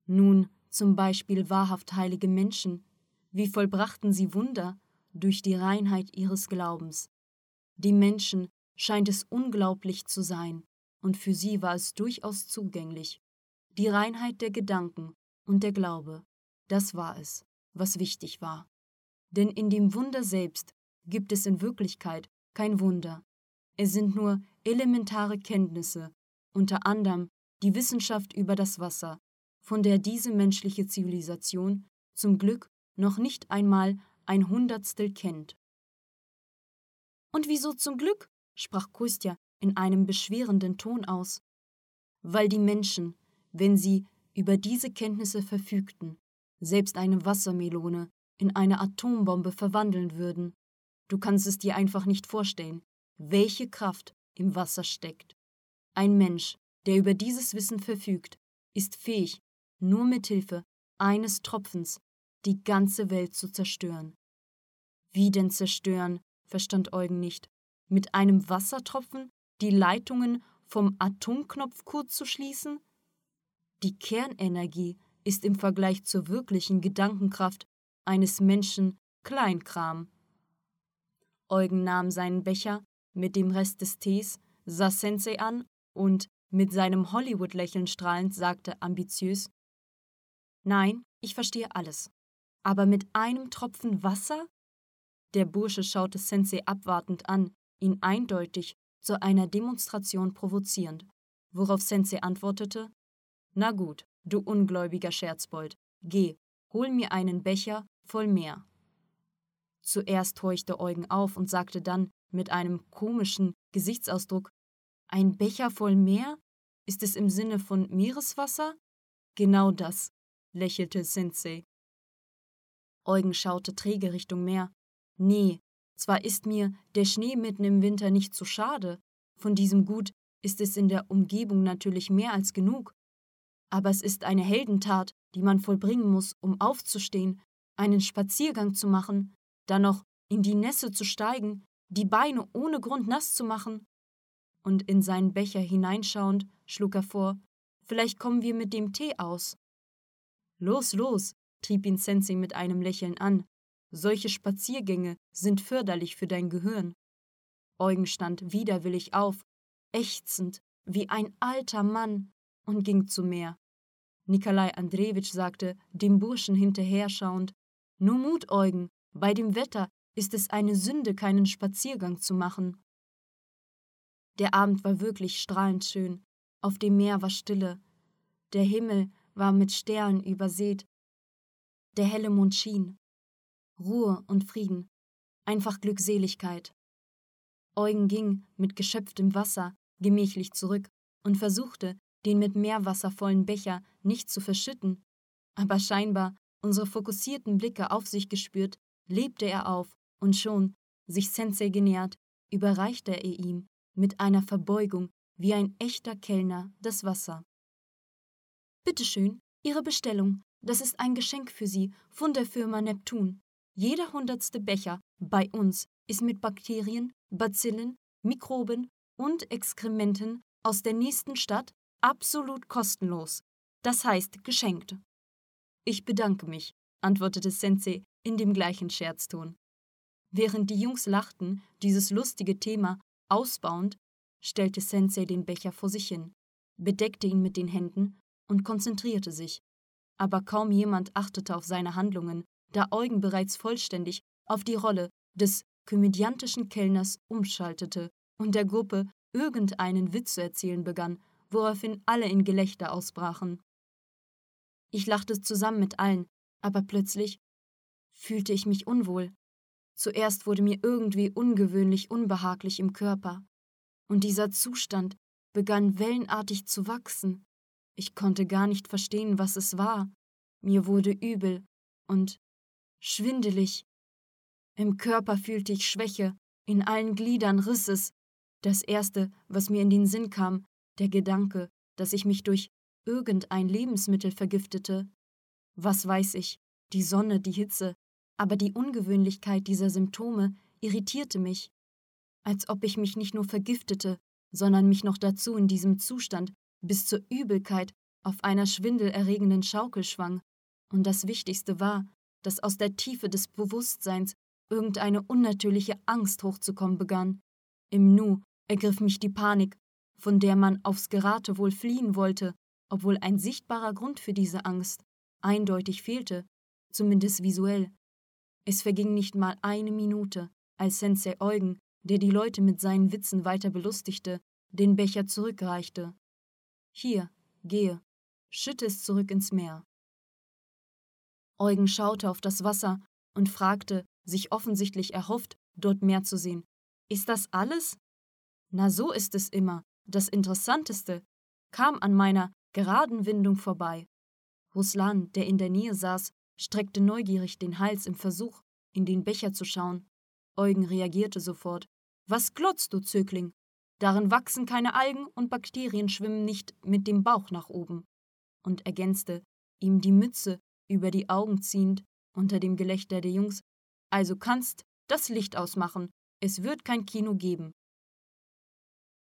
Nun, zum Beispiel wahrhaft heilige Menschen. Wie vollbrachten sie Wunder durch die Reinheit ihres Glaubens? Die Menschen scheint es unglaublich zu sein, und für sie war es durchaus zugänglich. Die Reinheit der Gedanken und der Glaube, das war es, was wichtig war. Denn in dem Wunder selbst gibt es in Wirklichkeit kein Wunder. Es sind nur elementare Kenntnisse, unter anderem die Wissenschaft über das Wasser, von der diese menschliche Zivilisation zum Glück noch nicht einmal ein Hundertstel kennt. Und wieso zum Glück? sprach Kostja in einem beschwerenden Ton aus. Weil die Menschen, wenn sie über diese Kenntnisse verfügten, selbst eine Wassermelone in eine Atombombe verwandeln würden. Du kannst es dir einfach nicht vorstellen, welche Kraft im Wasser steckt. Ein Mensch, der über dieses Wissen verfügt, ist fähig, nur mit Hilfe eines Tropfens die ganze Welt zu zerstören. Wie denn zerstören? verstand Eugen nicht. Mit einem Wassertropfen die Leitungen vom Atomknopf kurz zu schließen? Die Kernenergie ist im Vergleich zur wirklichen Gedankenkraft eines Menschen Kleinkram. Eugen nahm seinen Becher mit dem Rest des Tees, sah Sensei an und mit seinem Hollywood-Lächeln strahlend sagte ambitiös: Nein, ich verstehe alles. Aber mit einem Tropfen Wasser? Der Bursche schaute Sensei abwartend an, ihn eindeutig zu einer Demonstration provozierend, worauf Sensei antwortete: Na gut, du ungläubiger Scherzbold, geh, hol mir einen Becher voll Meer. Zuerst horchte Eugen auf und sagte dann mit einem komischen Gesichtsausdruck: Ein Becher voll Meer? Ist es im Sinne von Meereswasser? Genau das, lächelte Sensei. Eugen schaute träge Richtung Meer. Nee, zwar ist mir der Schnee mitten im Winter nicht zu schade, von diesem Gut ist es in der Umgebung natürlich mehr als genug, aber es ist eine Heldentat, die man vollbringen muss, um aufzustehen, einen Spaziergang zu machen, dann noch in die Nässe zu steigen, die Beine ohne Grund nass zu machen. Und in seinen Becher hineinschauend schlug er vor, vielleicht kommen wir mit dem Tee aus. Los, los, trieb ihn Sensei mit einem Lächeln an. Solche Spaziergänge sind förderlich für dein Gehirn. Eugen stand widerwillig auf, ächzend wie ein alter Mann, und ging zum Meer. Nikolai Andrewitsch sagte, dem Burschen hinterher schauend, Nur Mut, Eugen, bei dem Wetter ist es eine Sünde, keinen Spaziergang zu machen. Der Abend war wirklich strahlend schön, auf dem Meer war Stille, der Himmel war mit Sternen übersät, der helle Mond schien. Ruhe und Frieden, einfach Glückseligkeit. Eugen ging mit geschöpftem Wasser gemächlich zurück und versuchte, den mit Meerwasser vollen Becher nicht zu verschütten, aber scheinbar, unsere fokussierten Blicke auf sich gespürt, lebte er auf und schon, sich Sensei genähert, überreichte er ihm mit einer Verbeugung wie ein echter Kellner das Wasser. Bitteschön, Ihre Bestellung. Das ist ein Geschenk für Sie von der Firma Neptun. Jeder hundertste Becher bei uns ist mit Bakterien, Bazillen, Mikroben und Exkrementen aus der nächsten Stadt absolut kostenlos, das heißt geschenkt. Ich bedanke mich, antwortete Sensei in dem gleichen Scherzton. Während die Jungs lachten, dieses lustige Thema ausbauend, stellte Sensei den Becher vor sich hin, bedeckte ihn mit den Händen und konzentrierte sich. Aber kaum jemand achtete auf seine Handlungen, da Eugen bereits vollständig auf die Rolle des komödiantischen Kellners umschaltete und der Gruppe irgendeinen Witz zu erzählen begann, woraufhin alle in Gelächter ausbrachen. Ich lachte zusammen mit allen, aber plötzlich fühlte ich mich unwohl. Zuerst wurde mir irgendwie ungewöhnlich unbehaglich im Körper, und dieser Zustand begann wellenartig zu wachsen. Ich konnte gar nicht verstehen, was es war. Mir wurde übel und schwindelig. Im Körper fühlte ich Schwäche, in allen Gliedern riss es. Das Erste, was mir in den Sinn kam, der Gedanke, dass ich mich durch irgendein Lebensmittel vergiftete. Was weiß ich, die Sonne, die Hitze, aber die Ungewöhnlichkeit dieser Symptome irritierte mich, als ob ich mich nicht nur vergiftete, sondern mich noch dazu in diesem Zustand bis zur Übelkeit auf einer schwindelerregenden Schaukel schwang. Und das Wichtigste war, dass aus der Tiefe des Bewusstseins irgendeine unnatürliche Angst hochzukommen begann. Im Nu ergriff mich die Panik, von der man aufs Geratewohl fliehen wollte, obwohl ein sichtbarer Grund für diese Angst eindeutig fehlte, zumindest visuell. Es verging nicht mal eine Minute, als Sensei Eugen, der die Leute mit seinen Witzen weiter belustigte, den Becher zurückreichte. Hier, gehe, schütte es zurück ins Meer. Eugen schaute auf das Wasser und fragte, sich offensichtlich erhofft, dort mehr zu sehen. Ist das alles? Na, so ist es immer. Das Interessanteste kam an meiner geraden Windung vorbei. Ruslan, der in der Nähe saß, streckte neugierig den Hals im Versuch, in den Becher zu schauen. Eugen reagierte sofort. Was glotzt du, Zögling? Darin wachsen keine Algen und Bakterien schwimmen nicht mit dem Bauch nach oben. Und ergänzte, ihm die Mütze über die Augen ziehend, unter dem Gelächter der Jungs. Also kannst das Licht ausmachen. Es wird kein Kino geben.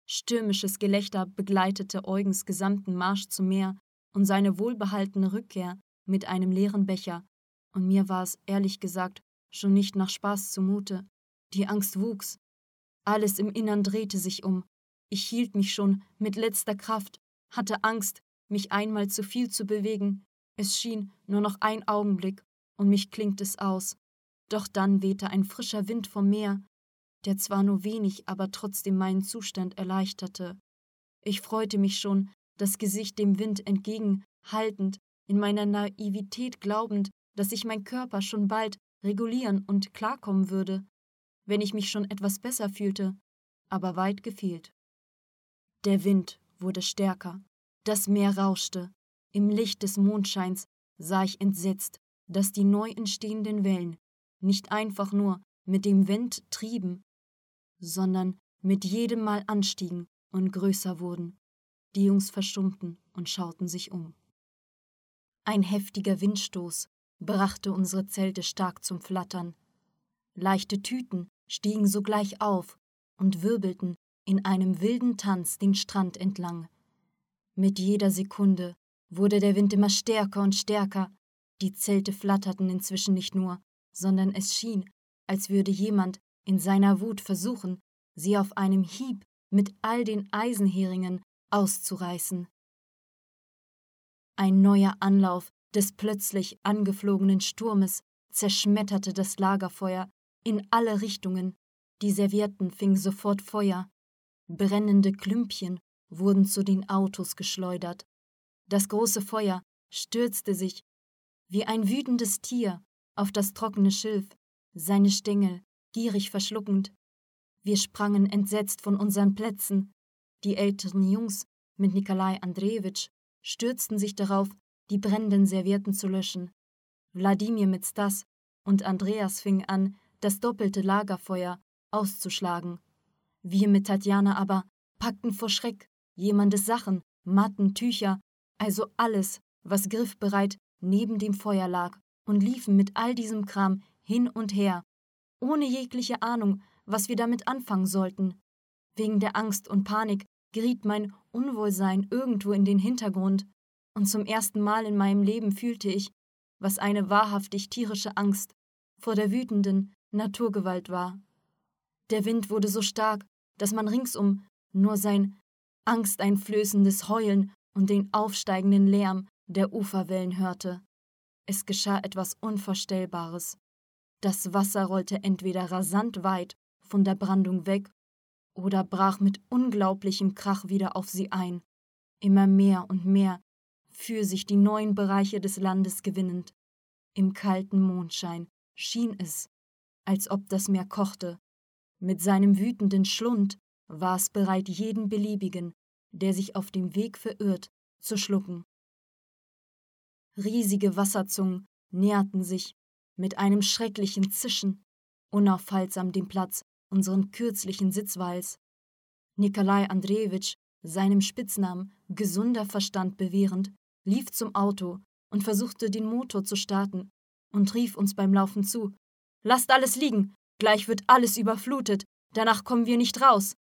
Stürmisches Gelächter begleitete Eugens gesamten Marsch zum Meer und seine wohlbehaltene Rückkehr mit einem leeren Becher, und mir war es ehrlich gesagt schon nicht nach Spaß zumute. Die Angst wuchs. Alles im Innern drehte sich um. Ich hielt mich schon mit letzter Kraft, hatte Angst, mich einmal zu viel zu bewegen. Es schien nur noch ein Augenblick, und mich klingt es aus. Doch dann wehte ein frischer Wind vom Meer, der zwar nur wenig, aber trotzdem meinen Zustand erleichterte. Ich freute mich schon, das Gesicht dem Wind entgegenhaltend, in meiner Naivität glaubend, dass sich mein Körper schon bald regulieren und klarkommen würde, wenn ich mich schon etwas besser fühlte, aber weit gefehlt. Der Wind wurde stärker, das Meer rauschte, im Licht des Mondscheins sah ich entsetzt, dass die neu entstehenden Wellen nicht einfach nur mit dem Wind trieben, sondern mit jedem Mal anstiegen und größer wurden. Die Jungs verstummten und schauten sich um. Ein heftiger Windstoß brachte unsere Zelte stark zum Flattern. Leichte Tüten stiegen sogleich auf und wirbelten in einem wilden Tanz den Strand entlang. Mit jeder Sekunde wurde der Wind immer stärker und stärker. Die Zelte flatterten inzwischen nicht nur, sondern es schien, als würde jemand in seiner Wut versuchen, sie auf einem Hieb mit all den Eisenheringen auszureißen. Ein neuer Anlauf des plötzlich angeflogenen Sturmes zerschmetterte das Lagerfeuer in alle Richtungen, die Servietten fingen sofort Feuer, brennende Klümpchen wurden zu den Autos geschleudert. Das große Feuer stürzte sich wie ein wütendes Tier auf das trockene Schilf, seine Stängel gierig verschluckend. Wir sprangen entsetzt von unseren Plätzen. Die älteren Jungs mit Nikolai Andrejewitsch stürzten sich darauf, die brennenden Servietten zu löschen. Wladimir mit Stas und Andreas fingen an, das doppelte Lagerfeuer auszuschlagen. Wir mit Tatjana aber packten vor Schreck jemandes Sachen, Matten, Tücher, also alles, was griffbereit neben dem Feuer lag, und liefen mit all diesem Kram hin und her, ohne jegliche Ahnung, was wir damit anfangen sollten. Wegen der Angst und Panik geriet mein Unwohlsein irgendwo in den Hintergrund, und zum ersten Mal in meinem Leben fühlte ich, was eine wahrhaftig tierische Angst vor der wütenden, Naturgewalt war. Der Wind wurde so stark, dass man ringsum nur sein angsteinflößendes Heulen und den aufsteigenden Lärm der Uferwellen hörte. Es geschah etwas Unvorstellbares. Das Wasser rollte entweder rasant weit von der Brandung weg oder brach mit unglaublichem Krach wieder auf sie ein, immer mehr und mehr für sich die neuen Bereiche des Landes gewinnend. Im kalten Mondschein schien es, als ob das Meer kochte. Mit seinem wütenden Schlund war es bereit, jeden beliebigen, der sich auf dem Weg verirrt, zu schlucken. Riesige Wasserzungen näherten sich mit einem schrecklichen Zischen unaufhaltsam dem Platz unseren kürzlichen Sitzweils. Nikolai Andrejewitsch, seinem Spitznamen gesunder Verstand bewährend, lief zum Auto und versuchte den Motor zu starten und rief uns beim Laufen zu Lasst alles liegen, gleich wird alles überflutet, danach kommen wir nicht raus.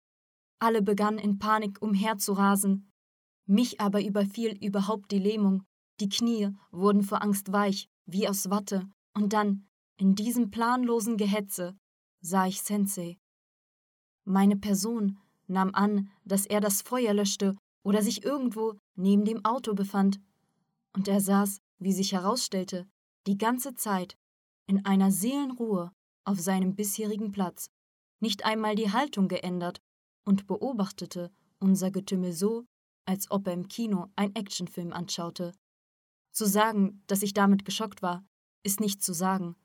Alle begannen in Panik umherzurasen. Mich aber überfiel überhaupt die Lähmung, die Knie wurden vor Angst weich, wie aus Watte, und dann, in diesem planlosen Gehetze, sah ich Sensei. Meine Person nahm an, dass er das Feuer löschte oder sich irgendwo neben dem Auto befand, und er saß, wie sich herausstellte, die ganze Zeit in einer Seelenruhe auf seinem bisherigen Platz, nicht einmal die Haltung geändert und beobachtete unser Getümmel so, als ob er im Kino einen Actionfilm anschaute. Zu sagen, dass ich damit geschockt war, ist nicht zu sagen.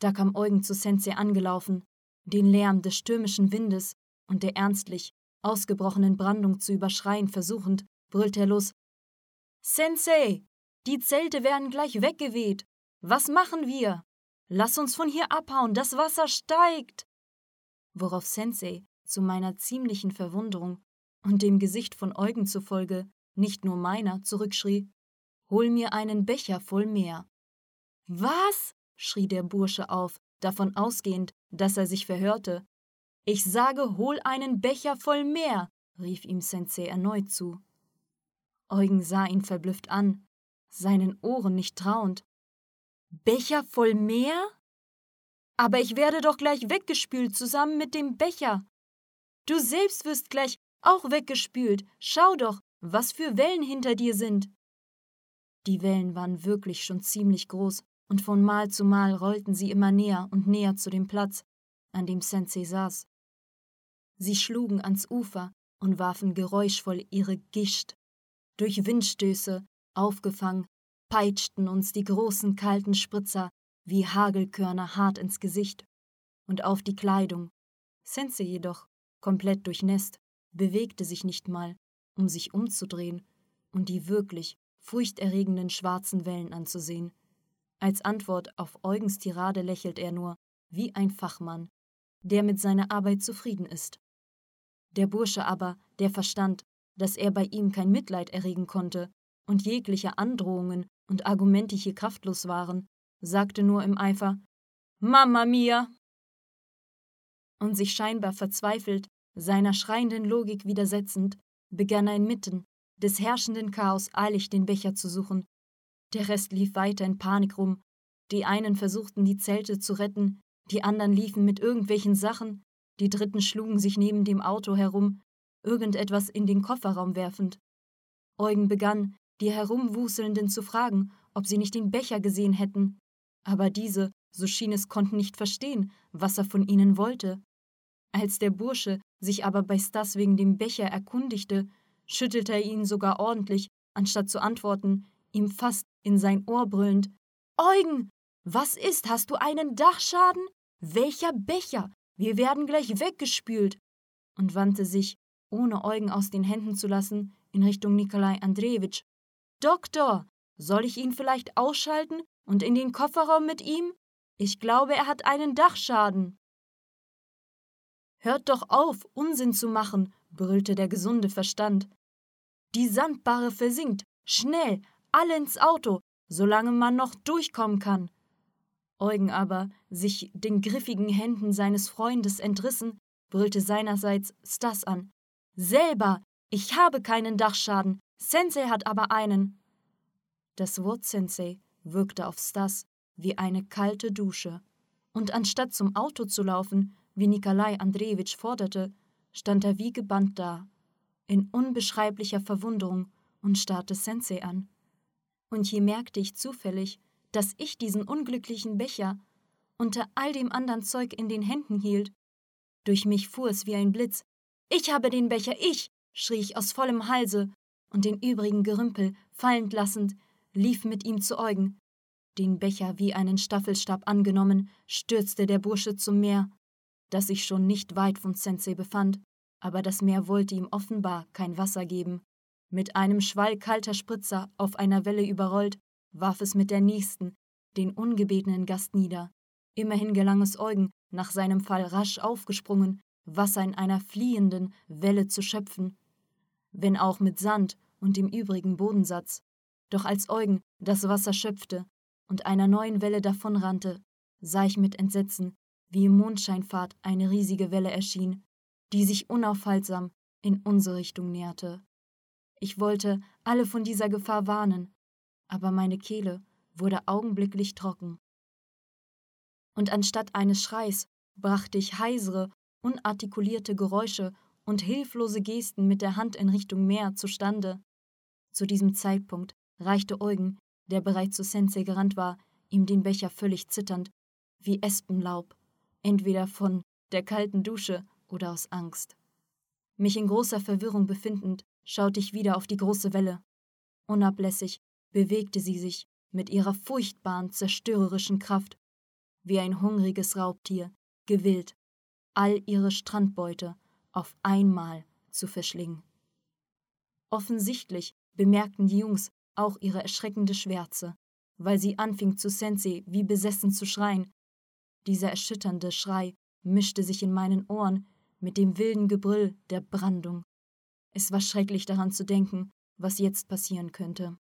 Da kam Eugen zu Sensei angelaufen, den Lärm des stürmischen Windes und der ernstlich ausgebrochenen Brandung zu überschreien versuchend, brüllte er los. Sensei, die Zelte werden gleich weggeweht. Was machen wir? Lass uns von hier abhauen, das Wasser steigt. Worauf Sensei zu meiner ziemlichen Verwunderung und dem Gesicht von Eugen zufolge, nicht nur meiner, zurückschrie: Hol mir einen Becher voll Meer. Was? Schrie der Bursche auf, davon ausgehend, dass er sich verhörte. Ich sage, hol einen Becher voll Meer, rief ihm Sensei erneut zu. Eugen sah ihn verblüfft an, seinen Ohren nicht trauend. Becher voll Meer? Aber ich werde doch gleich weggespült zusammen mit dem Becher. Du selbst wirst gleich auch weggespült. Schau doch, was für Wellen hinter dir sind. Die Wellen waren wirklich schon ziemlich groß, und von Mal zu Mal rollten sie immer näher und näher zu dem Platz, an dem Sensei saß. Sie schlugen ans Ufer und warfen geräuschvoll ihre Gischt. Durch Windstöße, aufgefangen, peitschten uns die großen kalten Spritzer wie Hagelkörner hart ins Gesicht und auf die Kleidung. Sensei jedoch, komplett durchnässt, bewegte sich nicht mal, um sich umzudrehen und die wirklich furchterregenden schwarzen Wellen anzusehen. Als Antwort auf Eugens Tirade lächelt er nur, wie ein Fachmann, der mit seiner Arbeit zufrieden ist. Der Bursche aber, der verstand, dass er bei ihm kein Mitleid erregen konnte und jegliche Androhungen und Argumente hier kraftlos waren, sagte nur im Eifer Mama mia! Und sich scheinbar verzweifelt, seiner schreienden Logik widersetzend, begann er inmitten des herrschenden Chaos eilig den Becher zu suchen der Rest lief weiter in Panik rum. Die einen versuchten, die Zelte zu retten, die anderen liefen mit irgendwelchen Sachen, die Dritten schlugen sich neben dem Auto herum, irgendetwas in den Kofferraum werfend. Eugen begann, die Herumwuselnden zu fragen, ob sie nicht den Becher gesehen hätten. Aber diese, so schien es, konnten nicht verstehen, was er von ihnen wollte. Als der Bursche sich aber bei Stas wegen dem Becher erkundigte, schüttelte er ihn sogar ordentlich, anstatt zu antworten, ihm fast in sein Ohr brüllend Eugen, was ist? Hast du einen Dachschaden? Welcher Becher? Wir werden gleich weggespült. und wandte sich, ohne Eugen aus den Händen zu lassen, in Richtung Nikolai Andrejewitsch. Doktor, soll ich ihn vielleicht ausschalten und in den Kofferraum mit ihm? Ich glaube, er hat einen Dachschaden. Hört doch auf, Unsinn zu machen, brüllte der gesunde Verstand. Die Sandbarre versinkt. Schnell, alle ins Auto, solange man noch durchkommen kann. Eugen aber, sich den griffigen Händen seines Freundes entrissen, brüllte seinerseits Stas an. Selber! Ich habe keinen Dachschaden, Sensei hat aber einen. Das Wort Sensei wirkte auf Stas wie eine kalte Dusche, und anstatt zum Auto zu laufen, wie Nikolai Andrejewitsch forderte, stand er wie gebannt da, in unbeschreiblicher Verwunderung und starrte Sensei an. Und hier merkte ich zufällig, dass ich diesen unglücklichen Becher unter all dem anderen Zeug in den Händen hielt. Durch mich fuhr es wie ein Blitz. Ich habe den Becher, ich! schrie ich aus vollem Halse und den übrigen Gerümpel fallend lassend, lief mit ihm zu Eugen. Den Becher wie einen Staffelstab angenommen, stürzte der Bursche zum Meer, das sich schon nicht weit von Sensei befand, aber das Meer wollte ihm offenbar kein Wasser geben. Mit einem Schwall kalter Spritzer auf einer Welle überrollt, warf es mit der nächsten den ungebetenen Gast nieder. Immerhin gelang es Eugen, nach seinem Fall rasch aufgesprungen, Wasser in einer fliehenden Welle zu schöpfen, wenn auch mit Sand und dem übrigen Bodensatz. Doch als Eugen das Wasser schöpfte und einer neuen Welle davonrannte, sah ich mit Entsetzen, wie im Mondscheinfahrt eine riesige Welle erschien, die sich unaufhaltsam in unsere Richtung näherte. Ich wollte alle von dieser Gefahr warnen, aber meine Kehle wurde augenblicklich trocken. Und anstatt eines Schreis brachte ich heisere, unartikulierte Geräusche und hilflose Gesten mit der Hand in Richtung Meer zustande. Zu diesem Zeitpunkt reichte Eugen, der bereits zu Sensei gerannt war, ihm den Becher völlig zitternd, wie Espenlaub, entweder von der kalten Dusche oder aus Angst. Mich in großer Verwirrung befindend, schaute ich wieder auf die große Welle. Unablässig bewegte sie sich mit ihrer furchtbaren, zerstörerischen Kraft, wie ein hungriges Raubtier, gewillt, all ihre Strandbeute auf einmal zu verschlingen. Offensichtlich bemerkten die Jungs auch ihre erschreckende Schwärze, weil sie anfing zu Sensei wie besessen zu schreien. Dieser erschütternde Schrei mischte sich in meinen Ohren mit dem wilden Gebrüll der Brandung. Es war schrecklich daran zu denken, was jetzt passieren könnte.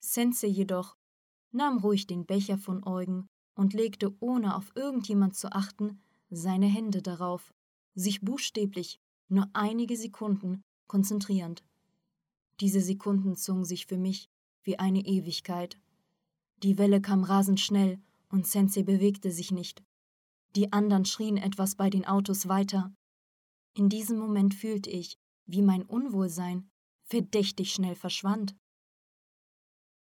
Sensei jedoch nahm ruhig den Becher von Eugen und legte, ohne auf irgendjemand zu achten, seine Hände darauf, sich buchstäblich nur einige Sekunden konzentrierend. Diese Sekunden zogen sich für mich wie eine Ewigkeit. Die Welle kam rasend schnell und Sensei bewegte sich nicht. Die anderen schrien etwas bei den Autos weiter. In diesem Moment fühlte ich, wie mein Unwohlsein verdächtig schnell verschwand.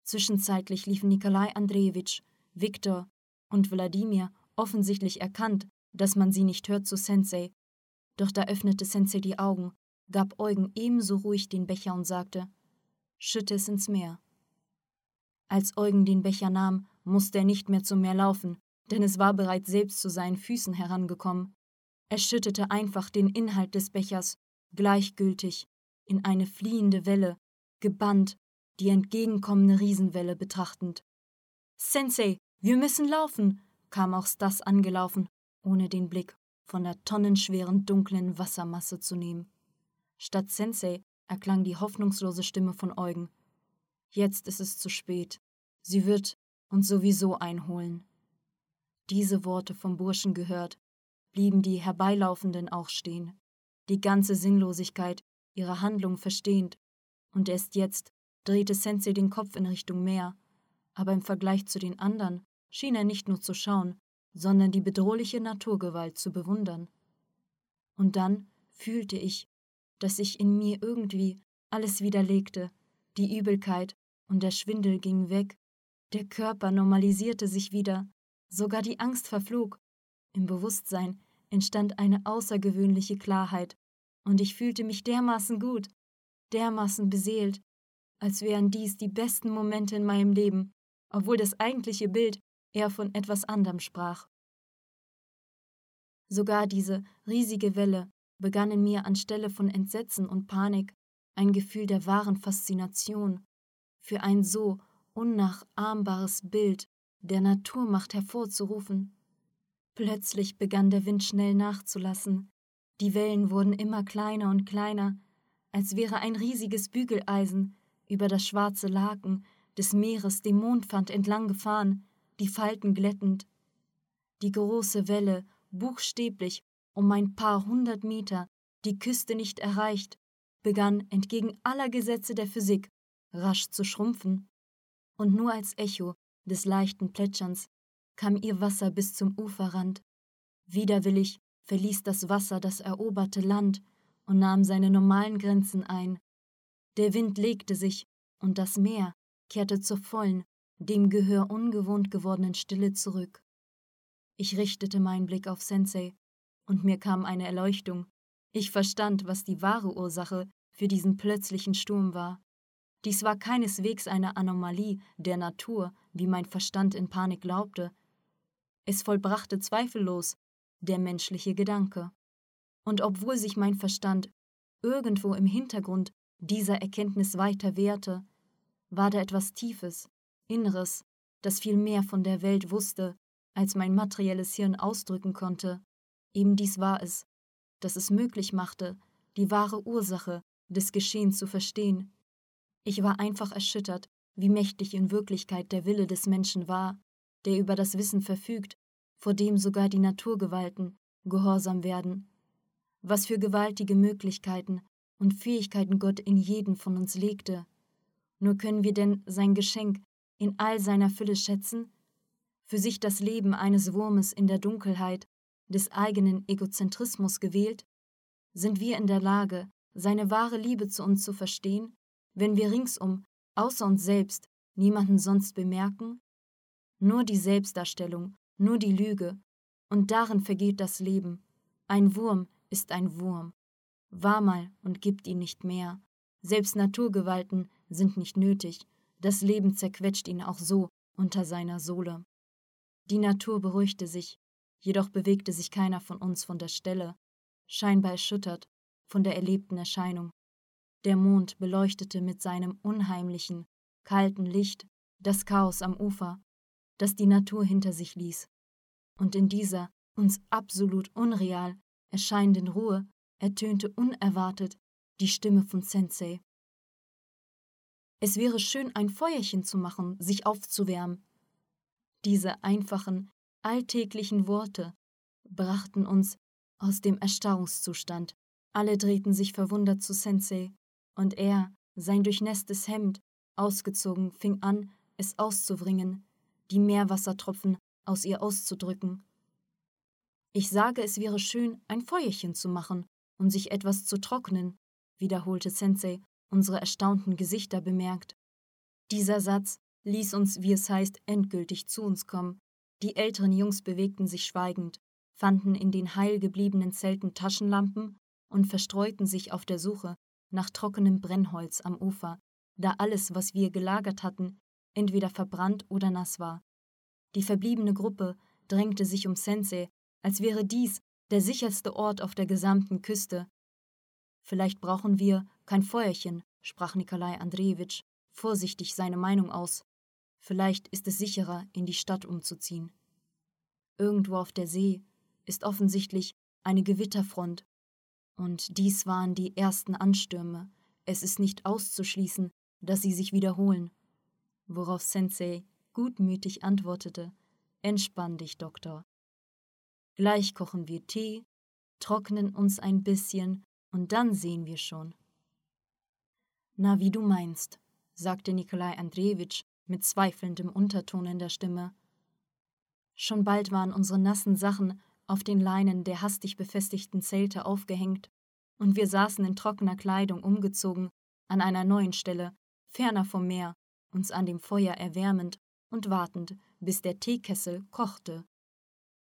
Zwischenzeitlich liefen Nikolai Andrejewitsch, Viktor und Wladimir offensichtlich erkannt, dass man sie nicht hört, zu Sensei. Doch da öffnete Sensei die Augen, gab Eugen ebenso ruhig den Becher und sagte: Schütte es ins Meer. Als Eugen den Becher nahm, musste er nicht mehr zum Meer laufen, denn es war bereits selbst zu seinen Füßen herangekommen. Er schüttete einfach den Inhalt des Bechers, gleichgültig, in eine fliehende Welle, gebannt, die entgegenkommende Riesenwelle betrachtend. Sensei, wir müssen laufen, kam auch Stas angelaufen, ohne den Blick von der tonnenschweren dunklen Wassermasse zu nehmen. Statt Sensei erklang die hoffnungslose Stimme von Eugen. Jetzt ist es zu spät. Sie wird uns sowieso einholen. Diese Worte vom Burschen gehört, blieben die Herbeilaufenden auch stehen, die ganze Sinnlosigkeit ihrer Handlung verstehend, und erst jetzt drehte Sensei den Kopf in Richtung Meer, aber im Vergleich zu den anderen schien er nicht nur zu schauen, sondern die bedrohliche Naturgewalt zu bewundern. Und dann fühlte ich, dass sich in mir irgendwie alles widerlegte, die Übelkeit und der Schwindel gingen weg, der Körper normalisierte sich wieder, Sogar die Angst verflog. Im Bewusstsein entstand eine außergewöhnliche Klarheit, und ich fühlte mich dermaßen gut, dermaßen beseelt, als wären dies die besten Momente in meinem Leben, obwohl das eigentliche Bild eher von etwas anderem sprach. Sogar diese riesige Welle begann in mir anstelle von Entsetzen und Panik ein Gefühl der wahren Faszination für ein so unnachahmbares Bild der Naturmacht hervorzurufen. Plötzlich begann der Wind schnell nachzulassen, die Wellen wurden immer kleiner und kleiner, als wäre ein riesiges Bügeleisen über das schwarze Laken des Meeres dem Mondpfand entlang gefahren, die Falten glättend. Die große Welle, buchstäblich um ein paar hundert Meter die Küste nicht erreicht, begann entgegen aller Gesetze der Physik rasch zu schrumpfen. Und nur als Echo des leichten Plätscherns kam ihr Wasser bis zum Uferrand. Widerwillig verließ das Wasser das eroberte Land und nahm seine normalen Grenzen ein. Der Wind legte sich, und das Meer kehrte zur vollen, dem Gehör ungewohnt gewordenen Stille zurück. Ich richtete meinen Blick auf Sensei, und mir kam eine Erleuchtung. Ich verstand, was die wahre Ursache für diesen plötzlichen Sturm war. Dies war keineswegs eine Anomalie der Natur, wie mein Verstand in Panik glaubte. Es vollbrachte zweifellos der menschliche Gedanke. Und obwohl sich mein Verstand irgendwo im Hintergrund dieser Erkenntnis weiter wehrte, war da etwas Tiefes, Inneres, das viel mehr von der Welt wusste, als mein materielles Hirn ausdrücken konnte. Eben dies war es, das es möglich machte, die wahre Ursache des Geschehens zu verstehen. Ich war einfach erschüttert, wie mächtig in Wirklichkeit der Wille des Menschen war, der über das Wissen verfügt, vor dem sogar die Naturgewalten gehorsam werden. Was für gewaltige Möglichkeiten und Fähigkeiten Gott in jeden von uns legte. Nur können wir denn sein Geschenk in all seiner Fülle schätzen? Für sich das Leben eines Wurmes in der Dunkelheit, des eigenen Egozentrismus gewählt? Sind wir in der Lage, seine wahre Liebe zu uns zu verstehen, wenn wir ringsum, außer uns selbst, niemanden sonst bemerken? Nur die Selbstdarstellung, nur die Lüge, und darin vergeht das Leben. Ein Wurm ist ein Wurm. Wahr mal und gibt ihn nicht mehr. Selbst Naturgewalten sind nicht nötig, das Leben zerquetscht ihn auch so unter seiner Sohle. Die Natur beruhigte sich, jedoch bewegte sich keiner von uns von der Stelle, scheinbar erschüttert von der erlebten Erscheinung. Der Mond beleuchtete mit seinem unheimlichen, kalten Licht das Chaos am Ufer, das die Natur hinter sich ließ. Und in dieser uns absolut unreal erscheinenden Ruhe ertönte unerwartet die Stimme von Sensei. Es wäre schön, ein Feuerchen zu machen, sich aufzuwärmen. Diese einfachen, alltäglichen Worte brachten uns aus dem Erstarrungszustand. Alle drehten sich verwundert zu Sensei, und er, sein durchnässtes Hemd ausgezogen, fing an, es auszuwringen, die Meerwassertropfen aus ihr auszudrücken. Ich sage, es wäre schön, ein Feuerchen zu machen und sich etwas zu trocknen, wiederholte Sensei unsere erstaunten Gesichter bemerkt. Dieser Satz ließ uns, wie es heißt, endgültig zu uns kommen. Die älteren Jungs bewegten sich schweigend, fanden in den heil gebliebenen Zelten Taschenlampen und verstreuten sich auf der Suche nach trockenem Brennholz am Ufer, da alles, was wir gelagert hatten, entweder verbrannt oder nass war. Die verbliebene Gruppe drängte sich um Sensei, als wäre dies der sicherste Ort auf der gesamten Küste. Vielleicht brauchen wir kein Feuerchen, sprach Nikolai Andrejewitsch vorsichtig seine Meinung aus. Vielleicht ist es sicherer, in die Stadt umzuziehen. Irgendwo auf der See ist offensichtlich eine Gewitterfront. Und dies waren die ersten Anstürme. Es ist nicht auszuschließen, dass sie sich wiederholen. Worauf Sensei gutmütig antwortete: Entspann dich, Doktor. Gleich kochen wir Tee, trocknen uns ein bisschen und dann sehen wir schon. Na, wie du meinst, sagte Nikolai Andrejewitsch mit zweifelndem Unterton in der Stimme. Schon bald waren unsere nassen Sachen auf den Leinen der hastig befestigten Zelte aufgehängt, und wir saßen in trockener Kleidung umgezogen an einer neuen Stelle, ferner vom Meer, uns an dem Feuer erwärmend und wartend, bis der Teekessel kochte